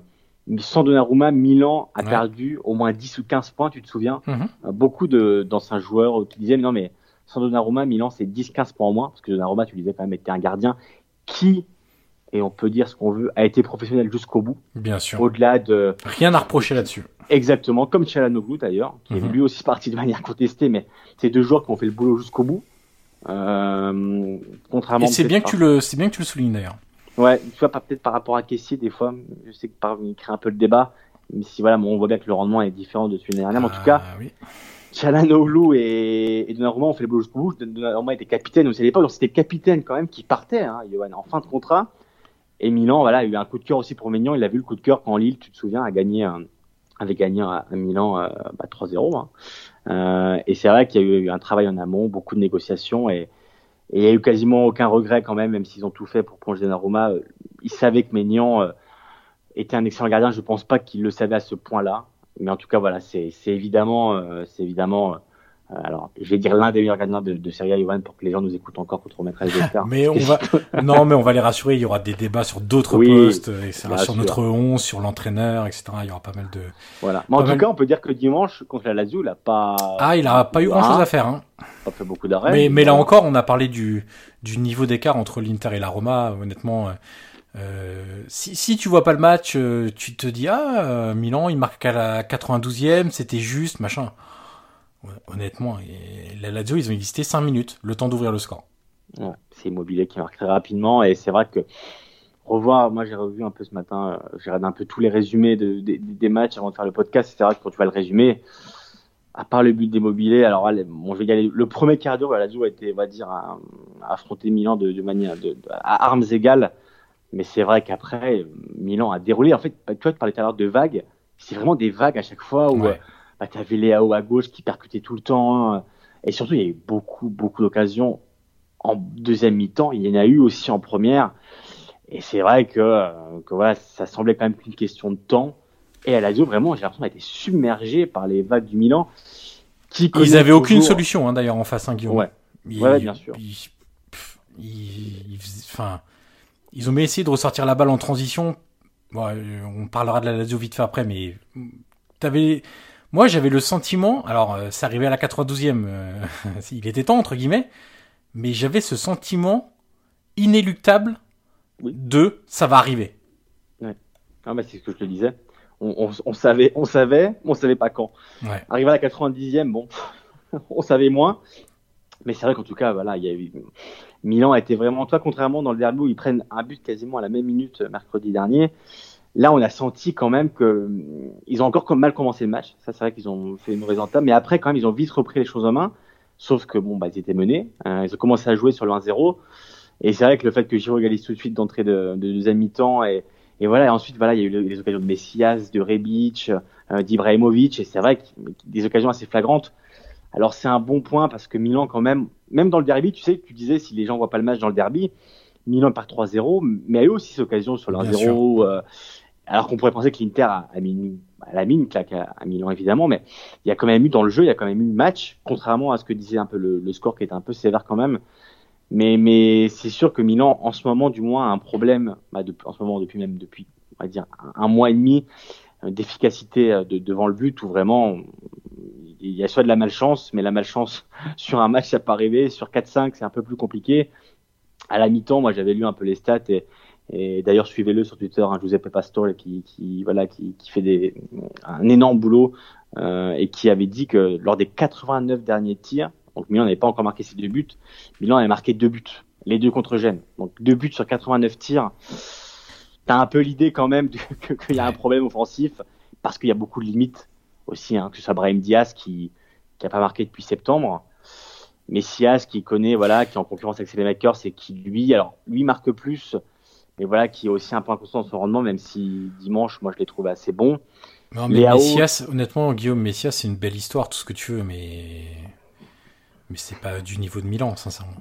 sans Donnarumma, Milan a Ouais. perdu au moins 10 ou 15 points, tu te souviens? Mhm. Euh, Beaucoup d'anciens joueurs qui disaient, mais non, mais sans Donnarumma, Milan, c'est 10-15 points en moins, parce que Donnarumma, tu disais quand même, était un gardien qui, et on peut dire ce qu'on veut, a été professionnel jusqu'au bout, Bien sûr. au-delà de, Rien à reprocher là-dessus. exactement, comme Chalanoglu d'ailleurs, qui est Mhm. lui aussi parti de manière contestée, mais c'est deux joueurs qui ont fait le boulot jusqu'au bout. Euh, contrairement Et c'est bien que tu le c'est bien que tu le soulignes d'ailleurs. Ouais, tu vois, pas- peut-être par rapport à Caissier, des fois, je sais que par, il crée un peu le débat, mais si voilà, bon, on voit bien que le rendement est différent de celui de l'année dernière, mais en tout cas, Ah, oui. Chalanoglu et, et Donnarumma ont fait le boulot jusqu'au bout. Donnarumma était capitaine aussi à l'époque, donc c'était le capitaine quand même qui partait, hein, Johan, en fin de contrat. Et Milan, voilà, a eu un coup de cœur aussi pour Maignan. Il a vu le coup de cœur quand Lille, tu te souviens, a gagné, un- avait gagné à, Milan euh, bah, 3-0. hein. Euh, et c'est vrai qu'il y a eu un travail en amont, beaucoup de négociations et, il y a eu quasiment aucun regret quand même, même s'ils ont tout fait pour prolonger Donnarumma. Euh, Ils savaient que Maignan euh, était un excellent gardien. Je pense pas qu'il le savait à ce point-là. Mais en tout cas, voilà, c'est évidemment, c'est évidemment Euh, alors, je vais dire l'un des meilleurs gardiens de, de Serie A, Johan, pour que les gens nous écoutent encore contre Maître Descartes. mais on va, non, mais on va les rassurer. Il y aura des débats sur d'autres Oui, postes, et ça sur notre 11, sur l'entraîneur, etc. Il y aura pas mal de. Voilà. Mais en tout mal. cas, on peut dire que dimanche, contre la Lazio, il a pas, Ah, il a pas eu grand chose Ah. à faire, hein. pas fait beaucoup d'arrêts. Mais, mais là encore, on a parlé du, du niveau d'écart entre l'Inter et la Roma. Honnêtement, euh, euh, si, si tu vois pas le match, euh, tu te dis ah euh, Milan, il marque à la 92e, c'était juste, machin. Ouais, Honnêtement, et la Lazio, ils ont existé 5 minutes, le temps d'ouvrir le score. Ouais, c'est Immobilier qui marque très rapidement et c'est vrai que revoir, moi j'ai revu un peu ce matin, euh, j'ai regardé un peu tous les résumés de, des- des matchs avant de faire le podcast. C'est vrai que quand tu vas le résumer, à part le but d'Immobilier, alors allez, bon, je vais y aller. Le premier quart d'heure, la Lazio a été, on va dire, à, à affronter Milan de, de manière à armes égales. Mais c'est vrai qu'après, Milan a déroulé. En fait, tu vois, tu parlais tout à l'heure de vagues. C'est vraiment des vagues à chaque fois où Ouais. Bah, tu avais Léao à gauche qui percutait tout le temps. hein. Et surtout, il y a eu beaucoup, beaucoup d'occasions en deuxième mi-temps. Il y en a eu aussi en première. Et c'est vrai que, euh, que voilà, ça semblait quand même qu'une question de temps. Et à Lazio, vraiment, j'ai l'impression d'être submergé par les vagues du Milan. Qui Ils avaient aucune solution hein, d'ailleurs en face, hein, Guillaume. Ouais. Bien sûr. Ils, pff, enfin, ont même essayé de ressortir la balle en transition. Bon, euh, on parlera de la Lazio vite fait après, mais t'avais, moi j'avais le sentiment, alors euh, ça arrivait à la 92e, euh, il était temps entre guillemets, mais j'avais ce sentiment inéluctable Oui. de ça va arriver. Ah, bah, c'est ce que je te disais. On, on, on savait, on savait, on savait pas quand. Ouais. Arrivé à la 90e, bon, on savait moins. Mais c'est vrai qu'en tout cas, voilà, il y a eu, Milan a été vraiment, toi, contrairement dans le derby où ils prennent un but quasiment à la même minute euh, mercredi dernier. Là, on a senti quand même que hum, ils ont encore comme mal commencé le match. Ça, c'est vrai qu'ils ont fait une mauvaise entame. Mais après, quand même, ils ont vite repris les choses en main. Sauf que bon, bah, ils étaient menés. Euh, ils ont commencé à jouer sur le 1-0. Et c'est vrai que le fait que Giroud égalise tout de suite d'entrée de, de deuxième mi-temps et, et voilà. Et ensuite, voilà, il y a eu le- les occasions de Messias, de Rebic, euh, d'Ibrahimovic. Et c'est vrai que des occasions assez flagrantes. Alors c'est un bon point parce que Milan quand même, même dans le derby, tu sais, tu disais si les gens voient pas le match dans le derby, Milan part 3-0, mais a eu aussi cette occasion sur le Bien 1-0. Alors qu'on pourrait penser que l'Inter a, a mis une, claque à, Milan évidemment, mais il y a quand même eu dans le jeu, il y a quand même eu match, contrairement à ce que disait un peu le, le score qui était un peu sévère quand même. Mais, mais c'est sûr que Milan, en ce moment, du moins, a un problème, bah, de- en ce moment, depuis même depuis, on va dire, un, un mois et demi, euh, d'efficacité euh, de, devant le but, où vraiment, il y a soit de la malchance, mais la malchance sur un match, ça peut arriver. Sur 4-5, c'est un peu plus compliqué. À la mi-temps, moi, j'avais lu un peu les stats et, et d'ailleurs, suivez-le sur Twitter, hein, Giuseppe Pastore, qui, qui, voilà, qui, qui fait des, un énorme boulot euh, et qui avait dit que lors des 89 derniers tirs, donc Milan n'avait pas encore marqué ses deux buts, Milan avait marqué deux buts, les deux contre Gênes. Donc deux buts sur 89 tirs. T'as un peu l'idée quand même qu'il y a un problème offensif parce qu'il y a beaucoup de limites aussi, hein, que ce soit Brahim Diaz qui qui a pas marqué depuis septembre, Messias qui connaît, voilà, qui est en concurrence avec Makers et qui lui, alors lui marque plus, mais voilà, qui est aussi un peu inconstant dans son rendement, même si dimanche, moi je l'ai trouvé assez bon. Non, mais Léao- Messias, honnêtement, Guillaume Messias, c'est une belle histoire, tout ce que tu veux, mais mais c'est pas du niveau de Milan, sincèrement.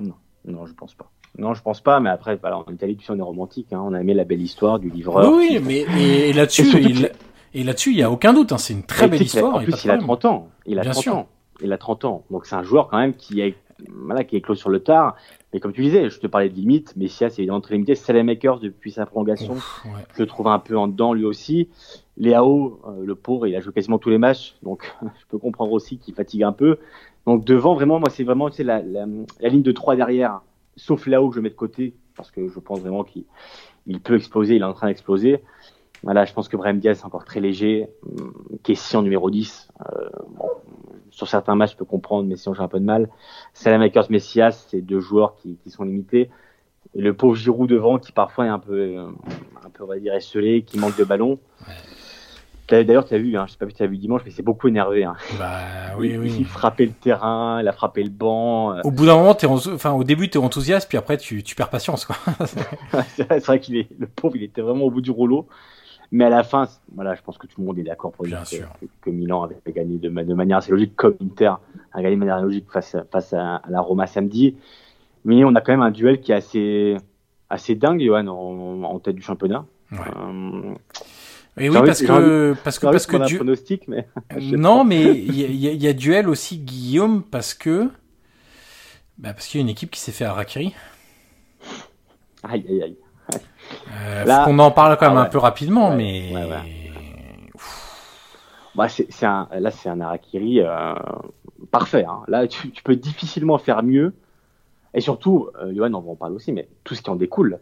Non, je pense pas. Non, je pense pas, mais après, voilà, en Italie, tu sais, on est romantique, hein, on a aimé la belle histoire du livreur. oui, qui- mais et, et là-dessus, Et il, et là-dessus, il y a aucun doute. hein, c'est une très Et belle histoire. En et plus, de il a problème. 30 ans. Il a Bien 30 sûr. ans. Il a 30 ans. Donc, c'est un joueur quand même qui est, voilà, qui est clos sur le tard. Mais comme tu disais, je te parlais de limite. Messias est évidemment très limité. Makers depuis sa prolongation, Ouf, ouais. je le trouve un peu en dedans lui aussi. Léao, euh, le pauvre, il a joué quasiment tous les matchs. Donc, je peux comprendre aussi qu'il fatigue un peu. Donc, devant, vraiment, moi, c'est vraiment tu sais, la, la, la ligne de 3 derrière. Sauf Léao que je mets de côté. Parce que je pense vraiment qu'il il peut exploser. Il est en train d'exploser. Voilà, je pense que Brahim Diaz est encore très léger. Kessie en numéro 10. Euh, bon, sur certains matchs, je peux comprendre, mais sinon j'ai un peu de mal. Salamakers, Messias, c'est deux joueurs qui, qui sont limités. Et le pauvre Giroud devant, qui parfois est un peu, euh, un peu on va dire, esselé, qui manque de ballon. D'ailleurs, tu as vu, hein, je sais pas si tu as vu dimanche, mais c'est beaucoup énervé. Hein. Bah oui, il, oui. il frappait le terrain, il a frappé le banc. euh, Au bout d'un moment, en- enfin, au début, t'es enthousiaste, puis après, tu, tu perds patience, quoi. c'est vrai, c'est vrai qu'il est, le pauvre, il était vraiment au bout du rouleau. Mais à la fin, voilà, je pense que tout le monde est d'accord pour dire que, que- Milan avait gagné de, ma- de manière assez logique, comme Inter a gagné de manière logique face, à- face à, à la Roma samedi. Mais on a quand même un duel qui est assez, assez dingue, Johan, en, en tête du championnat. Ouais. Euh, Et oui, parce que, parce que, parce que, du... pronostic, mais. non, mais il y, y, a duel aussi, Guillaume, parce que, bah, parce qu'il y a une équipe qui s'est fait Harakiri. Aïe, aïe, aïe. Euh, Là... Faut qu'on en parle quand même ah un peu rapidement, mais. Bah, c'est un, là, c'est un Harakiri euh, parfait. Hein. Là, tu, tu, peux difficilement faire mieux. Et surtout, euh, Johan, on va en parler aussi, mais tout ce qui en découle.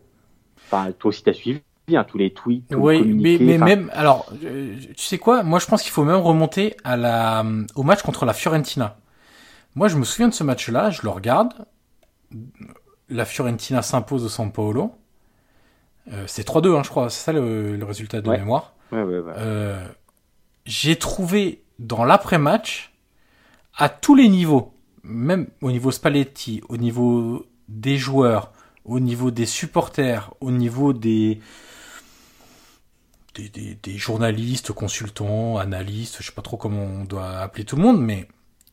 Enfin, toi aussi, tu as suivi bien tous les tweets. Tous oui, mais, mais même, alors, euh, tu sais quoi? Moi, je pense qu'il faut même remonter à la, au match contre la Fiorentina. Moi, je me souviens de ce match-là, je le regarde. La Fiorentina s'impose au San Paolo. Euh, c'est 3-2, hein, je crois. C'est ça le, le, résultat de mémoire. Ouais, ouais, euh, J'ai trouvé dans l'après-match, à tous les niveaux, même au niveau Spalletti, au niveau des joueurs, au niveau des supporters, au niveau des, des, des, des journalistes, consultants, analystes, je sais pas trop comment on doit appeler tout le monde, mais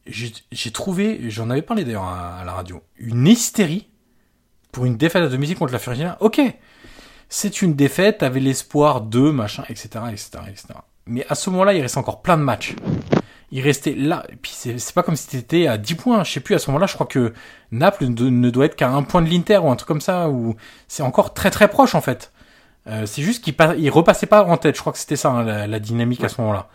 j'ai trouvé, j'en avais parlé d'ailleurs à, la radio, une hystérie pour une défaite à domicile contre la Fiorentina. Ok, c'est une défaite, t'avais l'espoir de machin, etc., etc., etc. Mais à ce moment-là, il reste encore plein de matchs. Il restait là, et puis c'est pas comme si c'était à 10 points. Je sais plus, à ce moment-là, je crois que Naples ne doit être qu'à un point de l'Inter ou un truc comme ça, ou c'est encore très très proche en fait. Euh, c'est juste qu'il il repassait pas en tête. Je crois que c'était ça hein, la, dynamique à ce moment-là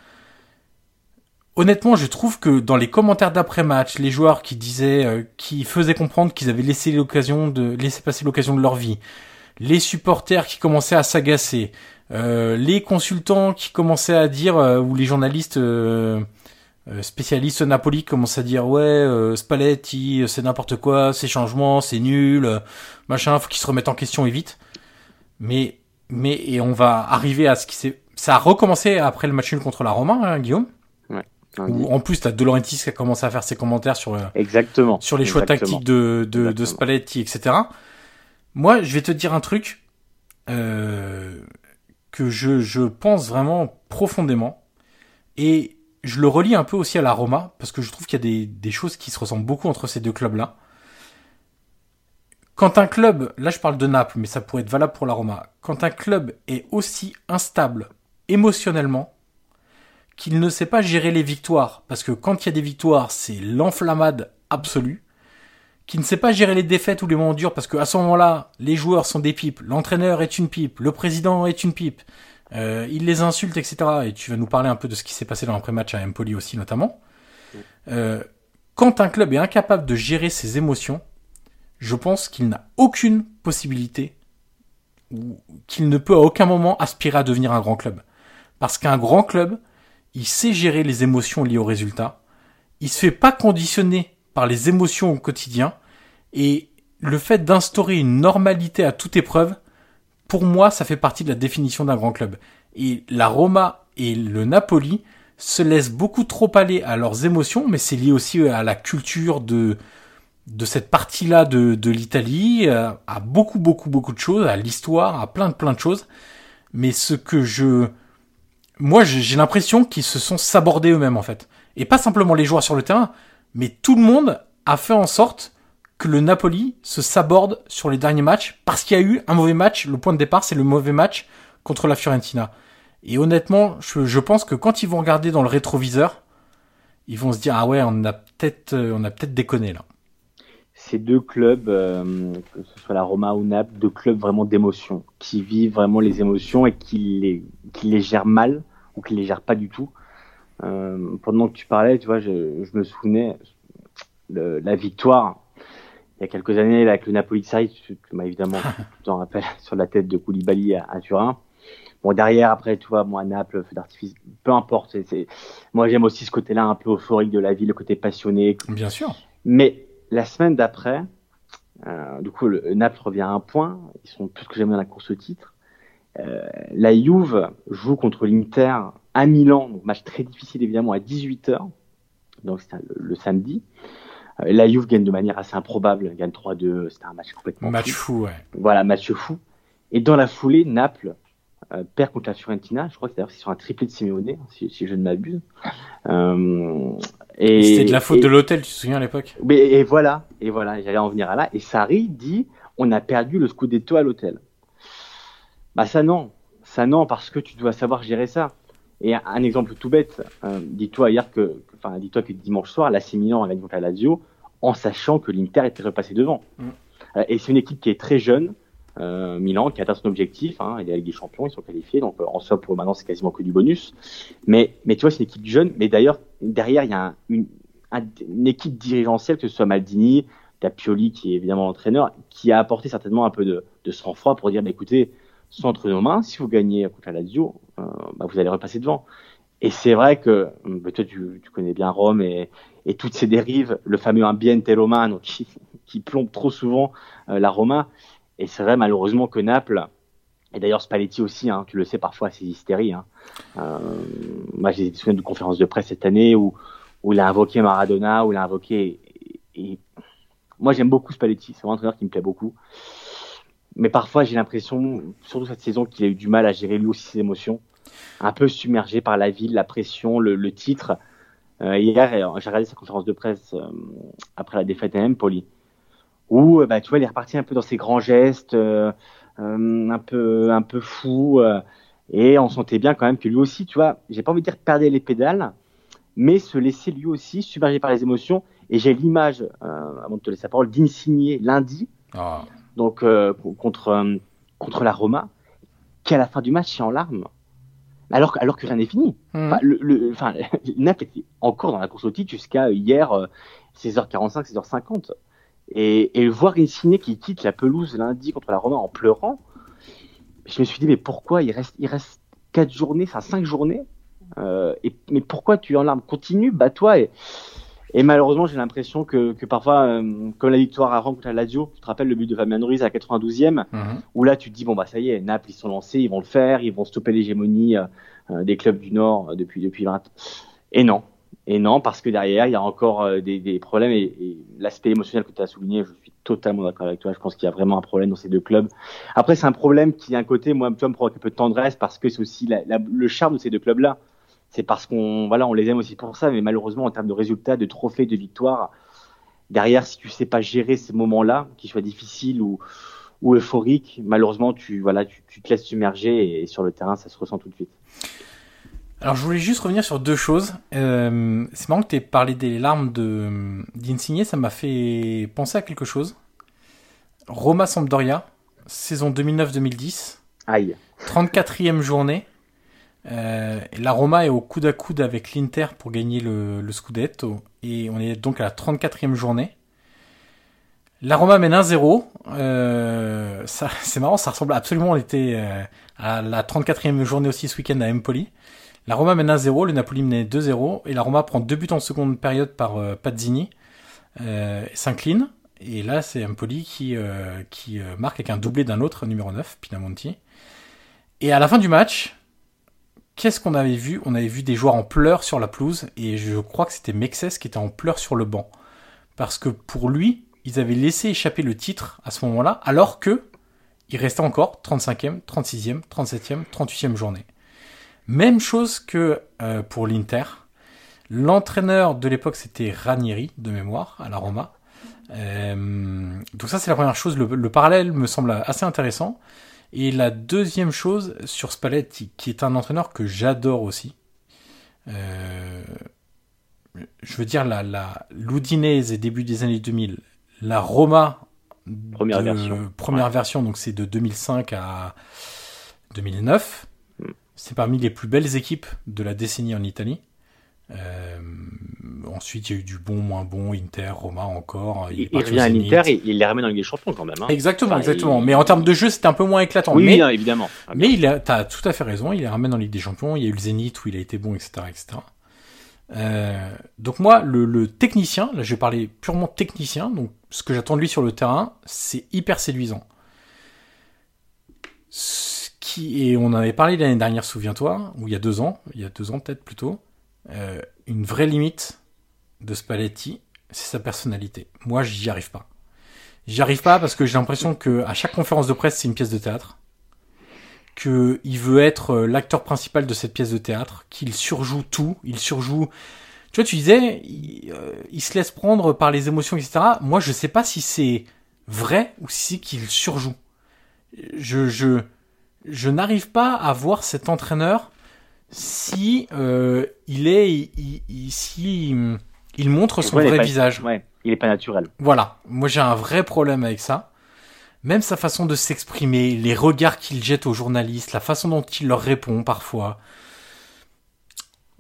honnêtement, je trouve que dans les commentaires d'après-match, les joueurs qui disaient, euh, qui faisaient comprendre qu'ils avaient laissé l'occasion de laisser passer l'occasion de leur vie, les supporters qui commençaient à s'agacer, euh, les consultants qui commençaient à dire, euh, ou les journalistes spécialistes Napoli commençaient à dire, ouais, Spalletti, c'est n'importe quoi, ces changements, c'est nul, machin, faut qu'ils se remettent en question et vite. Mais, mais, et on va arriver à ce qui s'est, ça a recommencé après le match nul contre la Roma, hein, Guillaume? En plus, t'as De Laurentiis qui a commencé à faire ses commentaires sur, euh, Exactement. sur les choix tactiques de, de, de, Spalletti, etc. Moi, je vais te dire un truc euh, que je, pense vraiment profondément. Et je le relie un peu aussi à la Roma, parce que je trouve qu'il y a des, des choses qui se ressemblent beaucoup entre ces deux clubs-là. Quand un club, là je parle de Naples, mais ça pourrait être valable pour la Roma, quand un club est aussi instable émotionnellement, qu'il ne sait pas gérer les victoires, parce que quand il y a des victoires, c'est l'enflammade absolue, qu'il ne sait pas gérer les défaites ou les moments durs, parce qu'à ce moment-là, les joueurs sont des pipes, l'entraîneur est une pipe, le président est une pipe, euh, il les insulte, etc. Et tu vas nous parler un peu de ce qui s'est passé dans l'après-match à Empoli aussi, notamment. Euh, quand un club est incapable de gérer ses émotions, je pense qu'il n'a aucune possibilité ou qu'il ne peut à aucun moment aspirer à devenir un grand club. Parce qu'un grand club, il sait gérer les émotions liées au résultat, il se fait pas conditionner par les émotions au quotidien, et le fait d'instaurer une normalité à toute épreuve, pour moi, ça fait partie de la définition d'un grand club. Et la Roma et le Napoli se laissent beaucoup trop aller à leurs émotions, mais c'est lié aussi à la culture de, de cette partie-là de, de l'Italie, euh, à beaucoup, beaucoup, beaucoup de choses, à l'histoire, à plein de, plein de choses. Mais ce que je, moi j'ai l'impression qu'ils se sont sabordés eux-mêmes en fait. Et pas simplement les joueurs sur le terrain, mais tout le monde a fait en sorte que le Napoli se saborde sur les derniers matchs parce qu'il y a eu un mauvais match. Le point de départ, c'est le mauvais match contre la Fiorentina. Et honnêtement, je, pense que quand ils vont regarder dans le rétroviseur, ils vont se dire ah ouais, on a peut-être, euh, on déconné là. Ces deux clubs, euh, que ce soit la Roma ou Naples, deux clubs vraiment d'émotion, qui vivent vraiment les émotions et qui les, qui les gèrent mal ou qui les gèrent pas du tout. Euh, pendant que tu parlais, tu vois, je, je me souvenais de la victoire il y a quelques années là, avec le Napoli de Sarri, tu, m'as évidemment, tu t'en rappelles, sur la tête de Koulibaly à, à, Turin. Bon, derrière, après, tu vois, moi, Naples, feu d'artifice, peu importe. c'est Moi, j'aime aussi ce côté-là un peu euphorique de la vie, le côté passionné. Bien sûr. Mais la semaine d'après, euh, du coup, le, Naples revient à un point. Ils sont plus que jamais dans la course au titre. Euh, la Juve joue contre l'Inter à Milan, donc match très difficile évidemment à 18h, donc c'était le, samedi. Euh, la Juve gagne de manière assez improbable, gagne 3-2, c'était un match complètement match fou. ouais. Voilà, match fou. Et dans la foulée, Naples euh, perd contre la Fiorentina. Je crois que d'ailleurs c'est sur un triplé de Simeone, si, si je ne m'abuse. Euh, et c'était de la faute de l'hôtel, tu te souviens à l'époque? Mais et voilà, et voilà, j'allais en venir à là. Et Sarri dit, on a perdu le scudetto à l'hôtel. Bah ça non, Ça non, parce que tu dois savoir gérer ça. Et un, un exemple tout bête, euh, dis-toi hier que, enfin, dis-toi que dimanche soir, l'AC Milan a gagné contre la Lazio en sachant que l'Inter était repassé devant. Mm. Euh, et c'est une équipe qui est très jeune, euh, Milan, qui a atteint son objectif. Hein, il y a la Ligue des Champions, ils sont qualifiés, donc en soi pour maintenant c'est quasiment que du bonus. Mais, mais tu vois, c'est une équipe jeune. Mais d'ailleurs, derrière, il y a un- une, un- une équipe dirigentielle, que ce soit Maldini, t'as Pioli qui est évidemment l'entraîneur, qui a apporté certainement un peu de, de sang-froid pour dire, bah, écoutez, c'est entre nos mains. Si vous gagnez contre la Lazio, euh, bah, vous allez repasser devant. Et c'est vrai que bah, toi, tu, connais bien Rome et, toutes ces dérives, le fameux ambiente romano qui, qui plombe trop souvent euh, la Roma. Et c'est vrai malheureusement que Naples, et d'ailleurs Spalletti aussi, hein, tu le sais parfois, c'est hystérie. Hein. Euh, moi, j'ai des souvenirs de conférences de presse cette année où, où il a invoqué Maradona, où il a invoqué. Et, moi, j'aime beaucoup Spalletti, c'est un entraîneur qui me plaît beaucoup. Mais parfois, j'ai l'impression, surtout cette saison, qu'il a eu du mal à gérer lui aussi ses émotions. Un peu submergé par la ville, la pression, le, titre. Euh, hier, euh, j'ai regardé sa conférence de presse euh, après la défaite à Empoli, où bah, tu vois, il est reparti un peu dans ses grands gestes, un peu, un peu fou, et on sentait bien quand même que lui aussi, tu vois, j'ai pas envie de dire perdre les pédales, mais se laisser lui aussi submerger par les émotions. Et j'ai l'image, avant de te laisser la parole, d'Insigné lundi, Ah. Donc euh, contre euh, contre la Roma, qui à la fin du match est en larmes, alors que alors que rien n'est fini. Mhm. Enfin, le, le, enfin, était encore dans la course au titre jusqu'à hier euh, 16h45, 16h50. Et, et voir Insigné qui quitte la pelouse lundi contre la Roma en pleurant, je me suis dit mais pourquoi il reste il reste quatre journées, enfin cinq journées, euh, et mais pourquoi tu es en larmes? Continue, bats-toi et et malheureusement, j'ai l'impression que, que parfois, euh, comme la victoire à Rome contre la Lazio, tu te rappelles le but de Fabien Ruiz à la 92e, Mhm. où là tu te dis bon bah ça y est, Naples ils sont lancés, ils vont le faire, ils vont stopper l'hégémonie euh, euh, des clubs du Nord euh, depuis depuis 20 Et non, et non parce que derrière il y a encore euh, des, des problèmes et, et l'aspect émotionnel que tu as souligné, je suis totalement d'accord avec toi. Je pense qu'il y a vraiment un problème dans ces deux clubs. Après c'est un problème qui d'un côté moi tu vois, me provoque un peu de tendresse parce que c'est aussi la- la- le charme de ces deux clubs là. C'est parce qu'on voilà on les aime aussi pour ça, mais malheureusement en termes de résultats, de trophées, de victoires, derrière si tu sais pas gérer ces moments-là, qu'ils soient difficiles ou ou euphoriques, malheureusement tu voilà tu, tu te laisses submerger et sur le terrain ça se ressent tout de suite. Alors je voulais juste revenir sur deux choses. Euh, c'est marrant que tu aies parlé des larmes de d'Insigné, ça m'a fait penser à quelque chose. Roma Sampdoria, saison 2009-2010, Aïe. 34e journée. Euh, la Roma est au coude à coude avec l'Inter pour gagner le, Scudetto et on est donc à la 34e journée. La Roma mène 1-0. Euh, c'est marrant, ça ressemble absolument. On était euh, à la 34e journée aussi ce week-end à Empoli. La Roma mène 1-0, le Napoli menait 2-0 et la Roma prend deux buts en seconde période par euh, Pazzini, s'incline. Et là, c'est Empoli qui, qui marque avec un doublé d'un autre numéro 9, Pinamonti. Et à la fin du match, qu'est-ce qu'on avait vu? On avait vu des joueurs en pleurs sur la pelouse et je crois que c'était Mexès qui était en pleurs sur le banc. Parce que pour lui, ils avaient laissé échapper le titre à ce moment-là, alors que il restait encore 35e, 36e, 37e, 38e journée. Même chose que euh, pour l'Inter. L'entraîneur de l'époque, c'était Ranieri, de mémoire, à la Roma. Euh, donc ça, c'est la première chose. Le, le parallèle me semble assez intéressant. Et la deuxième chose sur Spalletti, qui est un entraîneur que j'adore aussi. Euh, je veux dire, la, la l'Udinese début des années 2000, la Roma Première de- version. première Ouais. version, donc c'est de 2005 à 2009. Mm. C'est parmi les plus belles équipes de la décennie en Italie. Euh, ensuite, il y a eu du bon, moins bon, Inter, Roma encore. Il, il revient à l'Inter et il les ramène dans des Champions quand même. hein. Exactement, Enfin, exactement. il- Mais en termes de jeu, c'était un peu moins éclatant. Oui, mais non, évidemment. Ah, mais il a, t'as tout à fait raison, il les ramène en Ligue des Champions, il y a eu le Zénith où il a été bon, etc., etc. Euh, donc moi, le, le technicien, là je vais parler purement technicien, donc ce que j'attends de lui sur le terrain, c'est hyper séduisant. Ce qui, et on en avait parlé l'année dernière, souviens-toi, ou il y a deux ans, il y a deux ans peut-être plutôt, euh, une vraie limite de Spalletti, c'est sa personnalité. Moi, j'y arrive pas. J'y arrive pas parce que j'ai l'impression que à chaque conférence de presse, c'est une pièce de théâtre que il veut être euh, l'acteur principal de cette pièce de théâtre, qu'il surjoue tout, il surjoue. Tu vois, tu disais, il, euh, il se laisse prendre par les émotions, etc. Moi, je sais pas si c'est vrai ou si c'est qu'il surjoue. Je, je, je n'arrive pas à voir cet entraîneur si euh, il est, il, il- si il, il montre son Ouais, vrai pas- visage. Ouais, il est pas naturel. Voilà, moi j'ai un vrai problème avec ça. Même sa façon de s'exprimer, les regards qu'il jette aux journalistes, la façon dont il leur répond parfois.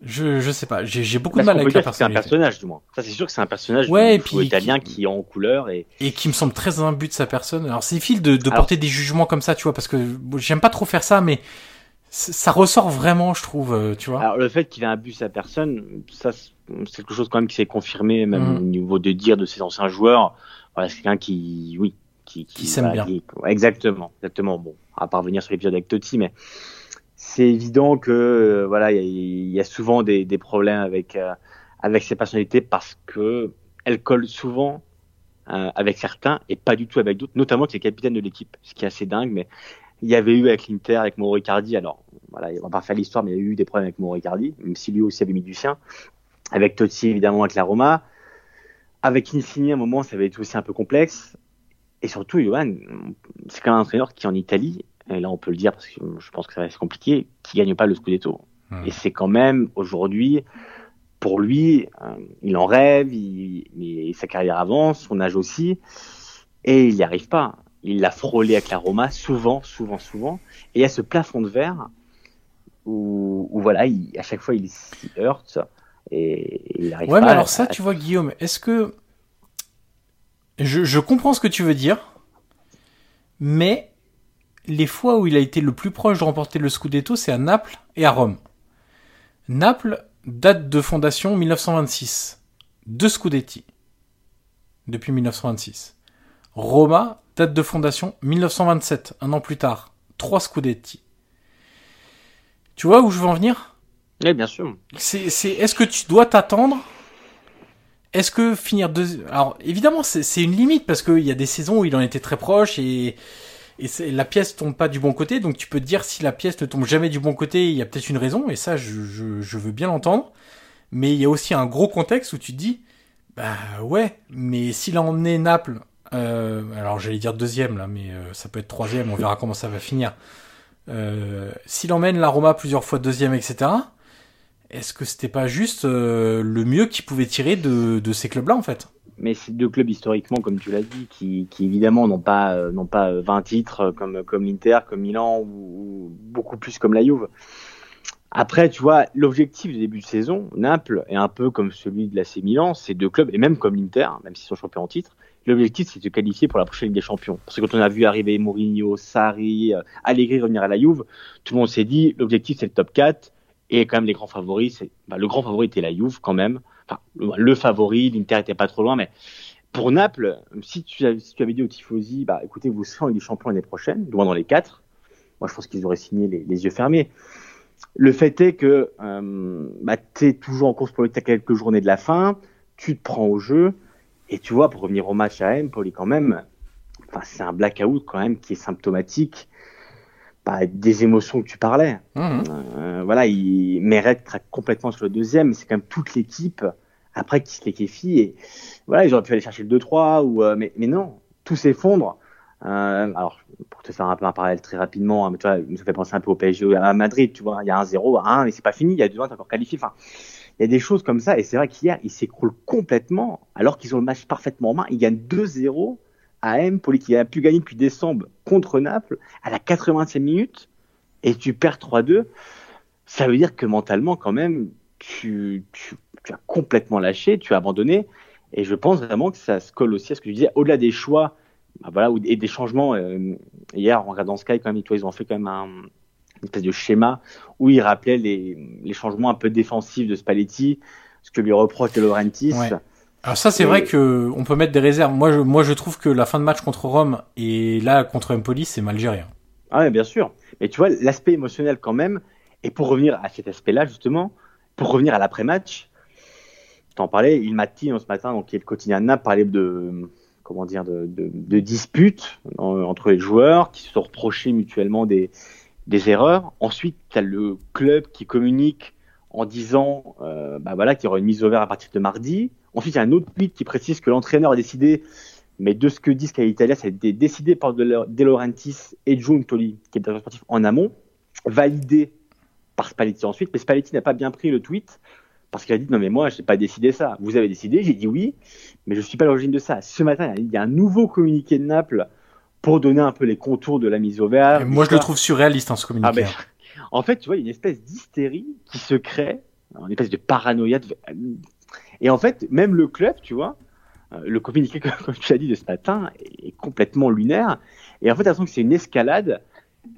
Je, je sais pas, j'ai j'ai beaucoup de mal avec la que c'est un personnalité. personnage, du moins. Ça, c'est sûr que c'est un personnage Ouais, du puis- italien qui est en couleur et Et qui me semble très imbu de sa personne. Alors c'est difficile de, de Alors- porter des jugements comme ça, tu vois, parce que j'aime pas trop faire ça, mais ça ressort vraiment, je trouve, euh, tu vois. Alors le fait qu'il ait un but sa personne, ça c'est quelque chose quand même qui s'est confirmé même Mhm. au niveau de dire de ses anciens joueurs. Voilà, c'est quelqu'un qui, oui, qui, Qui s'aime bien. qui- exactement, exactement. Bon, à pas revenir sur l'épisode avec Totti, mais c'est évident que euh, voilà, il y, a- il y a souvent des, des problèmes avec euh, avec ses personnalités parce que elles collent souvent euh, avec certains et pas du tout avec d'autres, notamment avec les capitaines de l'équipe, ce qui est assez dingue. Mais il y avait eu avec l'Inter, avec Mauro Icardi, alors voilà, on va pas faire l'histoire, mais il y a eu des problèmes avec Mauro Icardi, même si lui aussi avait mis du sien. Avec Totti, évidemment, avec la Roma. Avec Insigne, à un moment, ça avait été aussi un peu complexe. Et surtout, Johan, c'est quand même un entraîneur qui, en Italie, et là on peut le dire parce que je pense que ça va être compliqué, qui gagne pas le Scudetto. Hmm. Et c'est quand même, aujourd'hui, pour lui, euh, il en rêve, il, sa carrière avance, son âge aussi, et il n'y arrive pas. Il l'a frôlé avec la Roma souvent, souvent, souvent. Et il y a ce plafond de verre où, où voilà, il, à chaque fois, il s'y heurte et, il arrive Ouais, pas mais à- alors ça, à- tu vois, Guillaume, est-ce que. Je, je comprends ce que tu veux dire, mais les fois où il a été le plus proche de remporter le Scudetto, c'est à Naples et à Rome. Naples, date de fondation 1926. Deux Scudetti. Depuis 1926. Roma, date de fondation 1927, un an plus tard. Trois Scudetti. Tu vois où je veux en venir? Oui, bien sûr. c'est, c'est, est-ce que tu dois t'attendre? Est-ce que finir deux... Alors, évidemment, c'est, c'est une limite, parce qu'il y a des saisons où il en était très proche, et, et c'est, la pièce tombe pas du bon côté, donc tu peux te dire, si la pièce ne tombe jamais du bon côté, il y a peut-être une raison, et ça, je, je, je veux bien l'entendre. Mais il y a aussi un gros contexte où tu te dis, bah ouais, mais s'il a emmené Naples, euh, alors j'allais dire deuxième là, mais euh, ça peut être troisième, on verra comment ça va finir. Euh, s'il emmène la Roma plusieurs fois deuxième, etc., est-ce que c'était pas juste le mieux qu'il pouvait tirer de, ces clubs-là en fait? Mais c'est deux clubs historiquement, comme tu l'as dit, qui, évidemment n'ont pas, n'ont pas euh, 20 titres comme, comme l'Inter, comme Milan ou, ou beaucoup plus comme la Juve. Après, tu vois, l'objectif du début de saison, Naples est un peu comme celui de l'AC Milan, c'est deux clubs, et même comme l'Inter, même s'ils sont champions en titre, l'objectif c'est de se qualifier pour la prochaine Ligue des Champions. Parce que quand on a vu arriver Mourinho, Sarri, euh, Allegri revenir à la Juve, tout le monde s'est dit, l'objectif c'est le top 4, et quand même les grands favoris, c'est, bah, le grand favori était la Juve quand même, enfin, le, favori, l'Inter était pas trop loin, mais pour Naples, si tu, si tu avais dit aux Tifosi, bah écoutez, vous serez en Ligue des Champions l'année prochaine, loin dans les quatre, moi je pense qu'ils auraient signé les, yeux fermés. Le fait est que euh, bah, tu es toujours en course pour le quelques journées de la fin, tu te prends au jeu, et tu vois, pour revenir au match à Empoli quand même, enfin, c'est un blackout quand même qui est symptomatique bah, des émotions que tu parlais. Mhm. Euh, voilà, il Meret craque complètement sur le deuxième, mais c'est quand même toute l'équipe après qui se liquéfie. Et voilà, ils auraient pu aller chercher le 2-3, ou, euh, mais, mais non, tout s'effondre. Euh, alors, pour te faire un peu un parallèle très rapidement, hein, mais tu vois, ça fait penser un peu au PSG à Madrid, tu vois, il y a un 0, un, mais c'est pas fini, il y a deux ans, t'es encore qualifié. Enfin, il y a des choses comme ça, et c'est vrai qu'hier, ils s'écroulent complètement, alors qu'ils ont le match parfaitement en main. Ils gagnent 2-0 à Empoli, qui a pu gagner depuis décembre contre Naples, à la 80e minute, et tu perds 3-2. Ça veut dire que mentalement, quand même, tu, tu, tu as complètement lâché, tu as abandonné. Et je pense vraiment que ça se colle aussi à ce que tu disais, au-delà des choix bah voilà, et des changements. euh, hier, en regardant Sky, quand même, ils ont fait quand même un, espèce de schéma où ils rappelaient les, les changements un peu défensifs de Spalletti, ce que lui reproche de Laurentis. Ouais. Alors ça c'est Et- vrai que on peut mettre des réserves. Moi je, moi je trouve que la fin de match contre Rome et là contre Empoli c'est mal géré. hein. Ah ouais, bien sûr. Mais tu vois, l'aspect émotionnel quand même, et pour revenir à cet aspect-là, justement, pour revenir à l'après-match, t'en parlais, il Mattino ce matin, donc qui est le quotidien Naples, parlait de, comment dire, de, de, de disputes en- entre les joueurs qui se sont reprochés mutuellement des, des erreurs. Ensuite, tu as le club qui communique en disant euh, bah voilà, qu'il y aura une mise au vert à partir de mardi. Ensuite, il y a un autre tweet qui précise que l'entraîneur a décidé Mais de ce que disent Sky Italia, ça a été décidé par De et Giuntoli, qui est directeur sportif en amont, validé par Spalletti ensuite. Mais Spalletti n'a pas bien pris le tweet parce qu'il a dit non mais moi je n'ai pas décidé ça. Vous avez décidé, j'ai dit oui, mais je ne suis pas l'origine de ça. Ce matin, il y a un nouveau communiqué de Naples pour donner un peu les contours de la mise au vert. moi je le trouve surréaliste hein, ce communiqué. Ah, ben, en fait, tu vois, il y a une espèce d'hystérie qui se crée, une espèce de paranoïa. Et en fait, même le club, tu vois, euh, le communiqué, comme tu l'as dit de ce matin, est complètement lunaire. Et en fait, l'impression que c'est une escalade.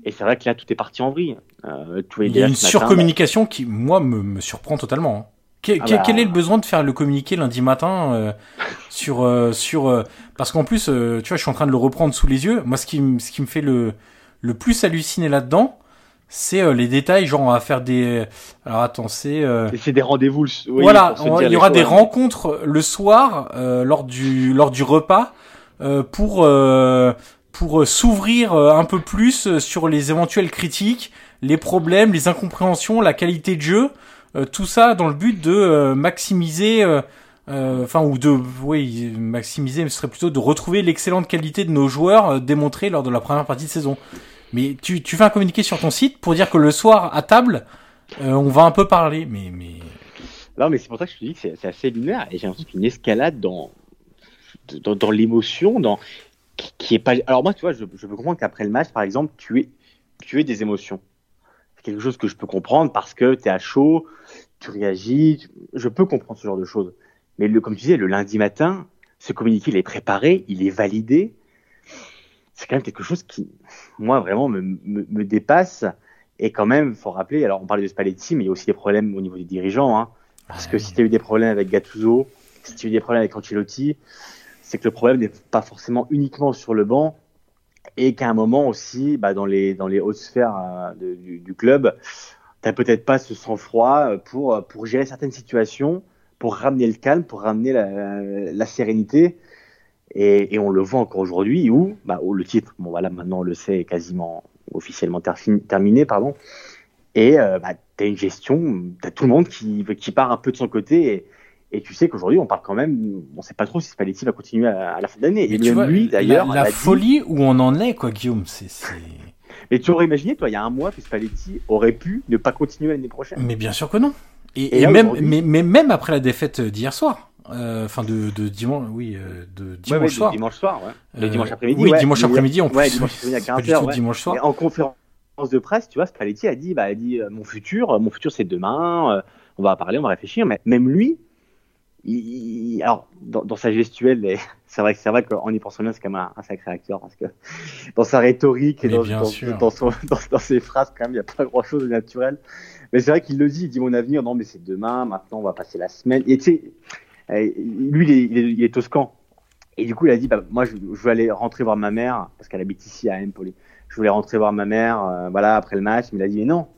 Et c'est vrai que là, tout est parti en vrille. Euh, il y a une surcommunication qui, moi, me, surprend totalement. Ah bah. Quel, est le besoin de faire le communiqué lundi matin euh, sur euh, sur euh, parce qu'en plus tu vois je suis en train de le reprendre sous les yeux moi ce qui ce qui me fait le le plus halluciner là-dedans c'est les détails genre on va faire des alors attends c'est c'est des rendez-vous voilà il y aura des rencontres le soir lors du lors du repas pour pour s'ouvrir un peu plus sur les éventuelles critiques les problèmes les incompréhensions la qualité de jeu euh, tout ça dans le but de euh, maximiser euh, enfin ou de oui maximiser ce serait plutôt de retrouver l'excellente qualité de nos joueurs démontrés lors de la première partie de saison. Mais tu, tu fais un communiqué sur ton site pour dire que le soir à table on va un peu parler mais mais non mais c'est pour ça que je te dis que c'est assez lunaire et j'ai l'impression qu'une escalade dans dans, dans l'émotion dans qui, est pas alors moi tu vois je, peux comprendre qu'après le match par exemple tu es tu es des émotions. Quelque chose que je peux comprendre parce que tu es à chaud, tu réagis, je peux comprendre ce genre de choses. Mais le, comme tu disais, le lundi matin, ce communiqué, il est préparé, il est validé. C'est quand même quelque chose qui, moi, vraiment me, me, dépasse. Et quand même, faut rappeler, alors on parle de Spalletti, mais il y a aussi des problèmes au niveau des dirigeants. Hein, parce que si tu as eu des problèmes avec Gattuso, si tu as eu des problèmes avec Ancelotti, c'est que le problème n'est pas forcément uniquement sur le banc, et qu'à un moment aussi, bah, dans les dans les hautes sphères euh, du, du, club, t'as peut-être pas ce sang-froid euh, pour euh, pour gérer certaines situations, pour ramener le calme, pour ramener la, la sérénité. Et, et, on le voit encore aujourd'hui où, bah, où le titre, bon voilà, maintenant on le sait, est quasiment officiellement terminé, pardon. Et euh, bah, t'as une gestion, t'as tout le monde qui qui part un peu de son côté. Et, et tu sais qu'aujourd'hui, on parle quand même, on sait pas trop si Spalletti va continuer à, la fin d'année. Et tu vois, lui, d'ailleurs, la, folie où on en est, quoi, Guillaume, c'est. Mais tu aurais imaginé, toi, il y a un mois, que Spalletti aurait pu ne pas continuer l'année prochaine. Mais bien sûr que non. Et, même, mais, mais, même après la défaite d'hier soir, euh, enfin de, de, dimanche, oui, euh, de dimanche soir. dimanche soir, ouais. Euh, dimanche après-midi. Oui, dimanche après-midi, on ouais, dimanche après-midi à 15h. Dimanche soir. Et en conférence de presse, tu vois, Spalletti a dit, bah, a dit, mon futur, mon futur, c'est demain. on va parler, on va réfléchir. Mais même lui, il, alors dans, dans, sa gestuelle, c'est vrai que c'est vrai qu'en y pensant bien, c'est quand même un, sacré acteur parce que dans sa rhétorique et dans, son, dans, ses phrases, quand même, il n'y a pas grand chose de naturel. Mais c'est vrai qu'il le dit, il dit mon avenir, non mais c'est demain, maintenant on va passer la semaine. Et tu sais, eh, lui il est, il, est, il est, toscan. Et du coup il a dit, bah, moi je, je veux aller rentrer voir ma mère parce qu'elle habite ici à Empoli. Je voulais rentrer voir ma mère, euh, voilà après le match. Mais il a dit mais non,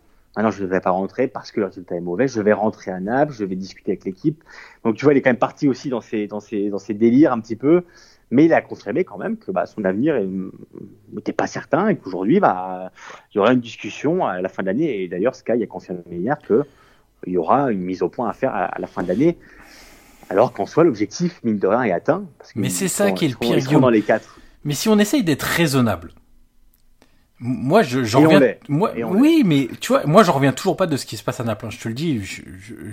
Maintenant, je ne vais pas rentrer parce que le résultat est mauvais. Je vais rentrer à Naples, je vais discuter avec l'équipe. Donc, tu vois, il est quand même parti aussi dans ses, dans ses, dans ses délires un petit peu. Mais il a confirmé quand même que bah, son avenir n'était pas certain et qu'aujourd'hui, bah, il y aura une discussion à la fin de l'année. Et d'ailleurs, Sky a confirmé hier qu'il y aura une mise au point à faire à, la fin de l'année. Alors qu'en soi, l'objectif, mine de rien, est atteint. Mais c'est ça qui est le pire, dans les quatre. Mais si on essaye d'être raisonnable, moi, je, j'en reviens. Moi, oui, mais tu vois, moi, j'en reviens toujours pas de ce qui se passe à Naples. Je te le dis,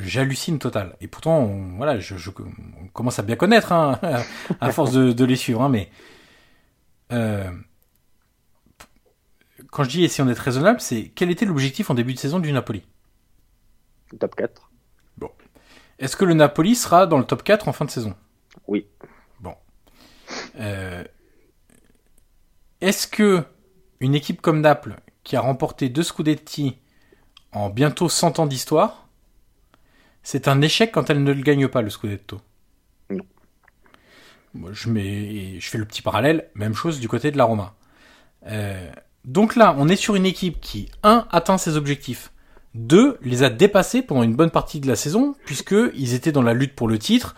j'hallucine total. Et pourtant, voilà, je, je on commence à bien connaître, hein, à force de, de, les suivre. Hein, mais euh, quand je dis si on est raisonnable, c'est quel était l'objectif en début de saison du Napoli? Top 4. Bon. Est-ce que le Napoli sera dans le top 4 en fin de saison? Oui. Bon. Euh, est-ce que une équipe comme Naples, qui a remporté deux Scudetti en bientôt 100 ans d'histoire, c'est un échec quand elle ne le gagne pas, le Scudetto. Non. je, mets, je fais le petit parallèle, même chose du côté de la Roma. Euh, donc là, on est sur une équipe qui, un, atteint ses objectifs, deux, les a dépassés pendant une bonne partie de la saison, puisqu'ils étaient dans la lutte pour le titre,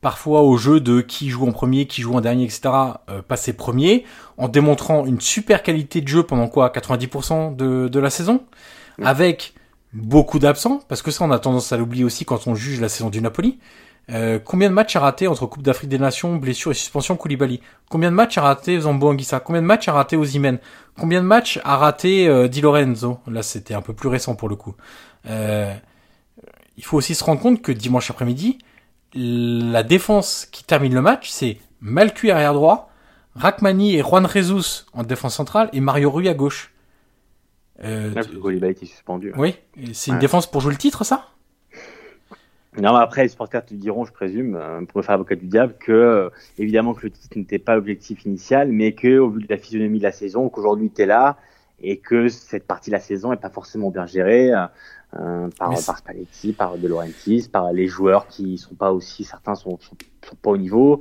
parfois au jeu de qui joue en premier, qui joue en dernier, etc., euh, passer premier, en démontrant une super qualité de jeu pendant quoi 90% de, de la saison, avec beaucoup d'absents, parce que ça on a tendance à l'oublier aussi quand on juge la saison du Napoli, Euh, combien de matchs a raté entre Coupe d'Afrique des Nations, blessure et suspension Koulibaly? Combien de matchs a raté Zambo Anguissa? Combien de matchs a raté Ozymen Combien de matchs a raté euh, Di Lorenzo? Là, c'était un peu plus récent pour le coup. Euh, il faut aussi se rendre compte que dimanche après-midi, la défense qui termine le match, c'est Malcu arrière droit, Rachmani et Juan Jesus en défense centrale et Mario Rui à gauche. Euh, Là, Koulibaly était suspendu. Oui, c'est une défense pour jouer le titre, ça? Non, mais après, les supporters te diront, je présume, euh, pour faire avocat du diable, que euh, évidemment que le titre n'était pas l'objectif initial, mais que au vu de la physionomie de la saison, qu'aujourd'hui tu es là et que cette partie de la saison est pas forcément bien gérée euh, par, par Spalletti, par De Laurentiis, par les joueurs qui sont pas aussi, certains sont, sont, pas au niveau.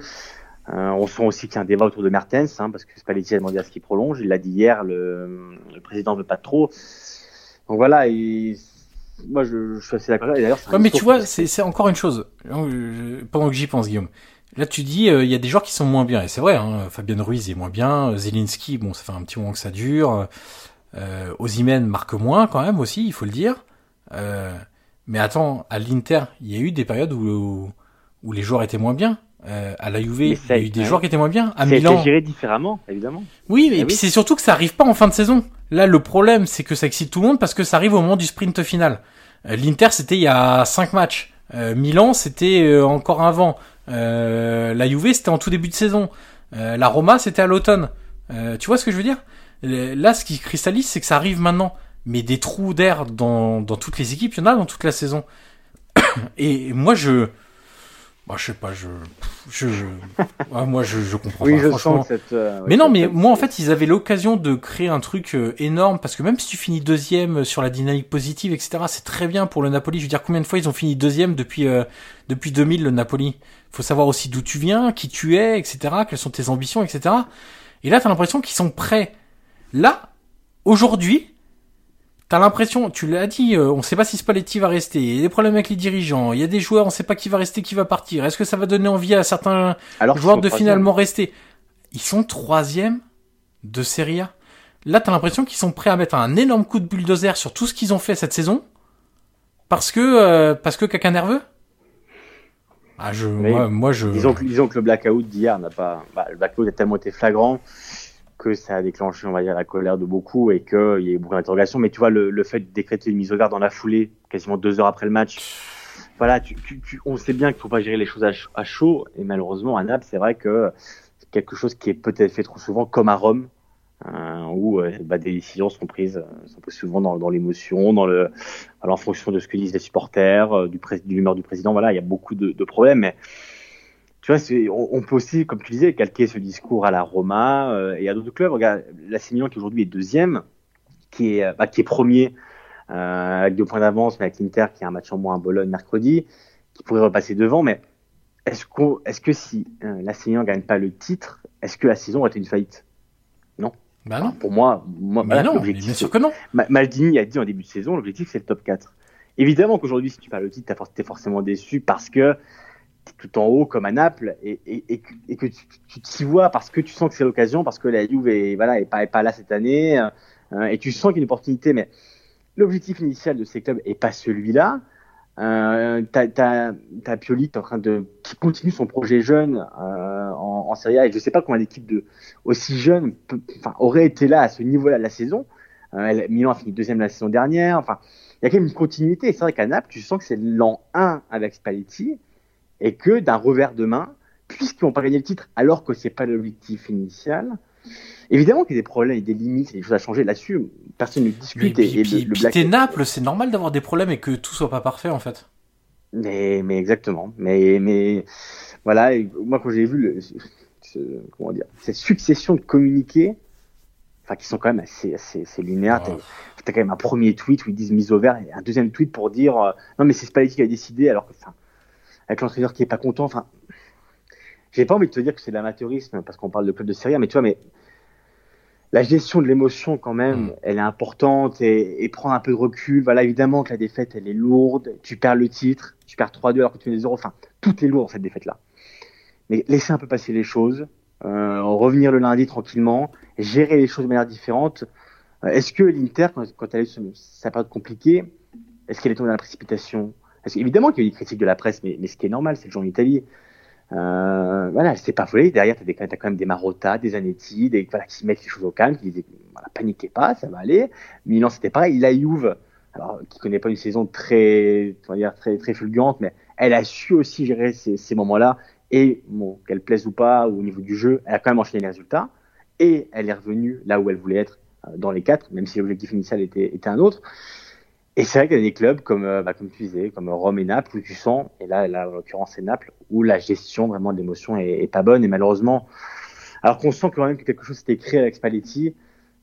on sent aussi qu'il y a un débat autour de Mertens, hein, parce que Spalletti a demandé à ce qu'il prolonge. Il l'a dit hier, le, le président veut pas trop. Donc voilà, et moi, je, je, suis assez d'accord. D'ailleurs, ouais, mais tu vois, c'est encore une chose. Pendant que j'y pense, Guillaume. Là, tu dis, euh, il y a des joueurs qui sont moins bien. Et c'est vrai, hein, Fabien Ruiz est moins bien. Zelinski, bon, ça fait un petit moment que ça dure. Euh, Ozymen marque moins quand même aussi, il faut le dire. Euh, mais attends, à l'Inter, il y a eu des périodes où, où les joueurs étaient moins bien. Euh, à la Juve, il y a eu des joueurs qui étaient moins bien. À Milan, été géré différemment, évidemment. Oui, mais ah puis c'est surtout que ça arrive pas en fin de saison. Là, le problème, c'est que ça excite tout le monde parce que ça arrive au moment du sprint final. Euh, L'Inter, c'était il y a cinq matchs. Euh, Milan, c'était euh, encore avant. la Juve, c'était en tout début de saison. la Roma, c'était à l'automne. tu vois ce que je veux dire? Là, ce qui cristallise, c'est que ça arrive maintenant. Mais des trous d'air dans, dans toutes les équipes, il y en a dans toute la saison. Et moi, je bah, je sais pas, je, je, moi je, je comprends oui, pas. Je sens cette, euh, mais non, mais moi en fait ils avaient l'occasion de créer un truc euh, énorme parce que même si tu finis deuxième sur la dynamique positive, etc., c'est très bien pour le Napoli. Je veux dire combien de fois ils ont fini deuxième depuis euh, depuis 2000 le Napoli? Faut savoir aussi d'où tu viens, qui tu es, etc., quelles sont tes ambitions, etc. Et là t'as l'impression qu'ils sont prêts. Là, aujourd'hui, T'as l'impression, tu l'as dit, euh, on sait pas si Spalletti va rester. Il y a des problèmes avec les dirigeants. Il y a des joueurs, on sait pas qui va rester, qui va partir. Est-ce que ça va donner envie à certains joueurs de finalement rester? Ils sont troisième de Serie A. Là, t'as l'impression qu'ils sont prêts à mettre un énorme coup de bulldozer sur tout ce qu'ils ont fait cette saison parce que euh, parce que quelqu'un nerveux? Ah, je, moi, je. Disons que, disons que le blackout d'hier n'a pas. Bah, le blackout a tellement été flagrant que ça a déclenché, on va dire, la colère de beaucoup et qu'il y a eu beaucoup d'interrogations. Mais tu vois, le, le, fait de décréter une mise au vert dans la foulée, quasiment deux heures après le match, voilà, tu, tu, on sait bien qu'il faut pas gérer les choses à, chaud. Et malheureusement, à Naples, c'est vrai que c'est quelque chose qui est peut-être fait trop souvent, comme à Rome, hein, où euh, bah, des décisions sont prises, euh, sont prises souvent dans, dans l'émotion, dans le, en fonction de ce que disent les supporters, euh, du, de l'humeur du président. Voilà, il y a beaucoup de, de problèmes. Tu vois, on, on, peut aussi, comme tu disais, calquer ce discours à la Roma euh, et à d'autres clubs. Regarde, la Milan qui aujourd'hui est deuxième, qui est, bah, qui est premier euh, avec deux points d'avance, mais avec l'Inter qui a un match en moins à Bologne mercredi, qui pourrait repasser devant. Mais est-ce qu'on, est-ce que si euh, la Milan gagne pas le titre, est-ce que la saison aurait été une faillite? Non. Bah non. pour moi, moi mais non, bien sûr que non. Maldini a dit en début de saison, l'objectif c'est le top 4. Évidemment qu'aujourd'hui, si tu parles le titre, tu es forcément déçu parce que tout en haut comme à Naples et, et, et, que tu, t'y vois parce que tu sens que c'est l'occasion, parce que la Juve est, voilà, est, pas, est pas là cette année euh, et tu sens qu'il y a une opportunité. Mais l'objectif initial de ces clubs est pas celui-là. Euh, t'as, t'as, en train de qui continue son projet jeune euh, en, en Serie A et je sais pas combien d'équipes de aussi jeunes enfin auraient été là à ce niveau-là de la saison. Euh, Milan a fini deuxième la saison dernière. Enfin, il y a quand même une continuité. Et c'est vrai qu'à Naples, tu sens que c'est l'an 1 avec Spalletti et que d'un revers de main, puisqu'ils n'ont pas gagné le titre alors que c'est pas l'objectif initial, évidemment qu'il y a des problèmes, il y a des limites, il y a des choses à changer là-dessus, personne ne discute. Mais, et, puis, le, t'es Naples, c'est normal d'avoir des problèmes et que tout soit pas parfait en fait. Mais, mais exactement. Mais, mais voilà, moi quand j'ai vu le, ce, comment dire, cette succession de communiqués, enfin qui sont quand même assez, assez, assez lunaires. Oh. T'as, quand même un premier tweet où ils disent mise au vert et un deuxième tweet pour dire euh, non mais c'est Spalletti qui a décidé alors que enfin, avec l'entraîneur qui est pas content. Enfin, j'ai pas envie de te dire que c'est de l'amateurisme parce qu'on parle de club de Serie A, mais tu vois, mais la gestion de l'émotion quand même, mm. elle est importante et, et, prendre un peu de recul. Voilà, évidemment que la défaite, elle est lourde. Tu perds le titre, tu perds 3-2 alors que tu des euros. Enfin, tout est lourd dans cette défaite-là. Mais laisser un peu passer les choses, euh, revenir le lundi tranquillement, gérer les choses de manière différente. Euh, est-ce que l'Inter, quand, quand elle est sa période compliquée, est-ce qu'elle est tombée dans la précipitation? Parce qu'évidemment qu'il y a eu des critiques de la presse, mais, ce qui est normal, c'est le jour en Italie. Euh, voilà, c'est pas volé. Derrière, tu as, quand même des Marotta, des Zanetti, des, voilà, qui mettent les choses au calme, qui disaient voilà, paniquez pas, ça va aller. Milan, c'était pareil. La Juve, alors, qui connaît pas une saison très, on va dire, très, très fulgurante, mais elle a su aussi gérer ces, moments-là. Et bon, qu'elle plaise ou pas, au niveau du jeu, elle a quand même enchaîné les résultats. Et elle est revenue là où elle voulait être euh, dans les quatre, même si l'objectif initial était un autre. Et c'est vrai qu'il y a des clubs comme, euh, bah, comme tu disais, comme Rome et Naples, où tu sens, et là, là en l'occurrence c'est Naples, où la gestion vraiment de l'émotion est, est, pas bonne. Et malheureusement, alors qu'on sent quand même que quelque chose s'était créé avec Spalletti,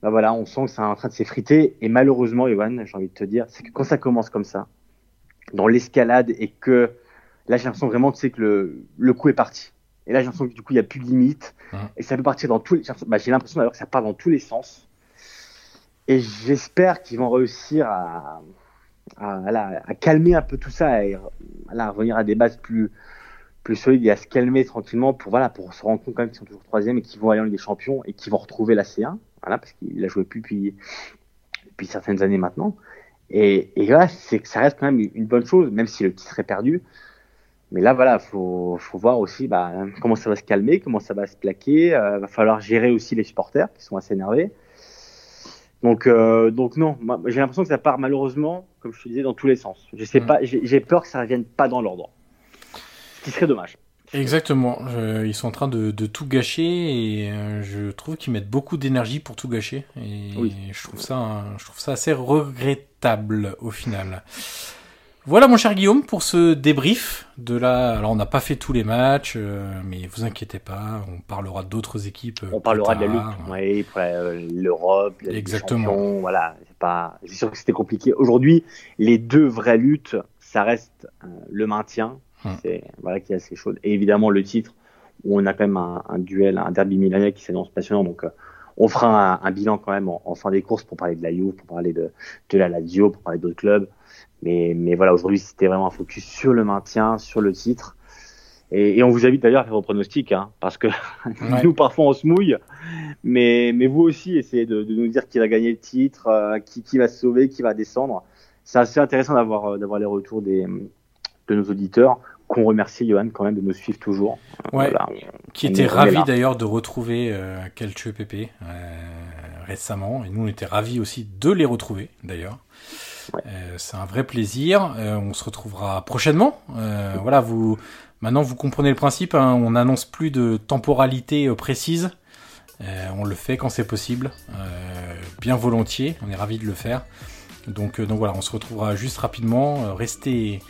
bah voilà, on sent que c'est en train de s'effriter. Et malheureusement, Johan, j'ai envie de te dire, c'est que quand ça commence comme ça, dans l'escalade, et que là j'ai l'impression vraiment tu sais, que le, le coup est parti. Et là j'ai l'impression que du coup il n'y a plus de limite. Mmh. Et ça peut partir dans tous les... Bah, j'ai l'impression d'ailleurs que ça part dans tous les sens. Et j'espère qu'ils vont réussir à, à, à, à, calmer un peu tout ça et à revenir à des bases plus, plus solides et à se calmer tranquillement pour, voilà, pour se rendre compte quand même qu'ils sont toujours troisième et qu'ils vont aller en Ligue des Champions et qu'ils vont retrouver la C1, voilà, parce qu'il a joué plus depuis, depuis certaines années maintenant. Et, et là, c'est que ça reste quand même une bonne chose, même si le titre est perdu. Mais là, voilà, faut, faut voir aussi bah, comment ça va se calmer, comment ça va se plaquer. Euh, va falloir gérer aussi les supporters qui sont assez énervés. Donc, euh, donc non, j'ai l'impression que ça part malheureusement, comme je te disais, dans tous les sens. Je sais mmh. pas, j'ai peur que ça revienne pas dans l'ordre, ce qui serait dommage. Exactement, je, ils sont en train de, de tout gâcher et euh, je trouve qu'ils mettent beaucoup d'énergie pour tout gâcher et oui. je trouve ça, hein, je trouve ça assez regrettable au final. Voilà mon cher Guillaume pour ce débrief de la. Alors on n'a pas fait tous les matchs, euh, mais vous inquiétez pas, on parlera d'autres équipes. On parlera de la lutte, oui, pour l'Europe, exactement. voilà, c'est pas. C'est sûr que c'était compliqué. Aujourd'hui, les deux vraies luttes, ça reste euh, le maintien, hum. c'est voilà qui est assez chaud. Et évidemment le titre où on a quand même un, un duel, un derby milanais qui s'annonce passionnant. Donc euh, on fera un, un, bilan quand même en, en, fin des courses pour parler de la Juve, pour parler de, de la Lazio, pour parler d'autres clubs. Mais, mais voilà, aujourd'hui, c'était vraiment un focus sur le maintien, sur le titre. Et, et on vous invite d'ailleurs à faire vos pronostics, hein, parce que ouais. nous, parfois, on se mouille. Mais, mais vous aussi, essayez de, de nous dire qui va gagner le titre, euh, qui, qui va se sauver, qui va descendre. C'est assez intéressant d'avoir, euh, d'avoir les retours des, de nos auditeurs qu'on remercie Johan quand même de nous suivre toujours. Ouais, voilà, on, qui était ravi d'ailleurs de retrouver euh, Calcio et Pépé euh, récemment. Et nous, on était ravis aussi de les retrouver d'ailleurs. Euh, c'est un vrai plaisir. Euh, on se retrouvera prochainement. Euh, voilà, vous maintenant vous comprenez le principe. Hein, on n'annonce plus de temporalité précise. on le fait quand c'est possible, bien volontiers. On est ravis de le faire. Donc, donc voilà, on se retrouvera juste rapidement. restez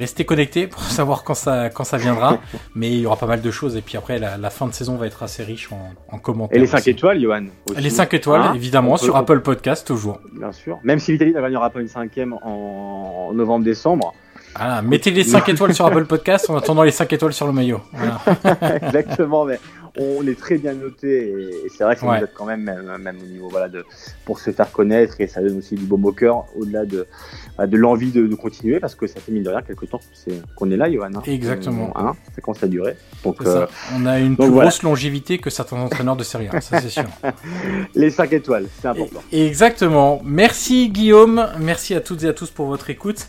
Restez connectés pour savoir quand ça, quand ça viendra. Mais il y aura pas mal de choses. Et puis après, la, la fin de saison va être assez riche en, en commentaires. Et les 5 étoiles, Johan aussi. Les 5 étoiles, hein évidemment, sur. Apple Podcast, toujours. Bien sûr. Même si l'Italie ne gagnera pas une cinquième en novembre-décembre. Ah, mettez les 5 étoiles sur Apple Podcast en attendant les 5 étoiles sur le maillot. Voilà. Exactement, mais on est très bien noté et c'est vrai que ça ouais. nous aide quand même, même, même, au niveau voilà, de, pour se faire connaître et ça donne aussi du baume au cœur au-delà de, de l'envie de, de, continuer parce que ça fait mine de rien quelques temps qu'on est, là, Johan. Hein. Exactement. Hein, ça commence à durer. Donc, euh, on a une plus voilà. grosse longévité que certains entraîneurs de série ça c'est sûr. Les 5 étoiles, c'est important. Et, exactement. Merci Guillaume, merci à toutes et à tous pour votre écoute.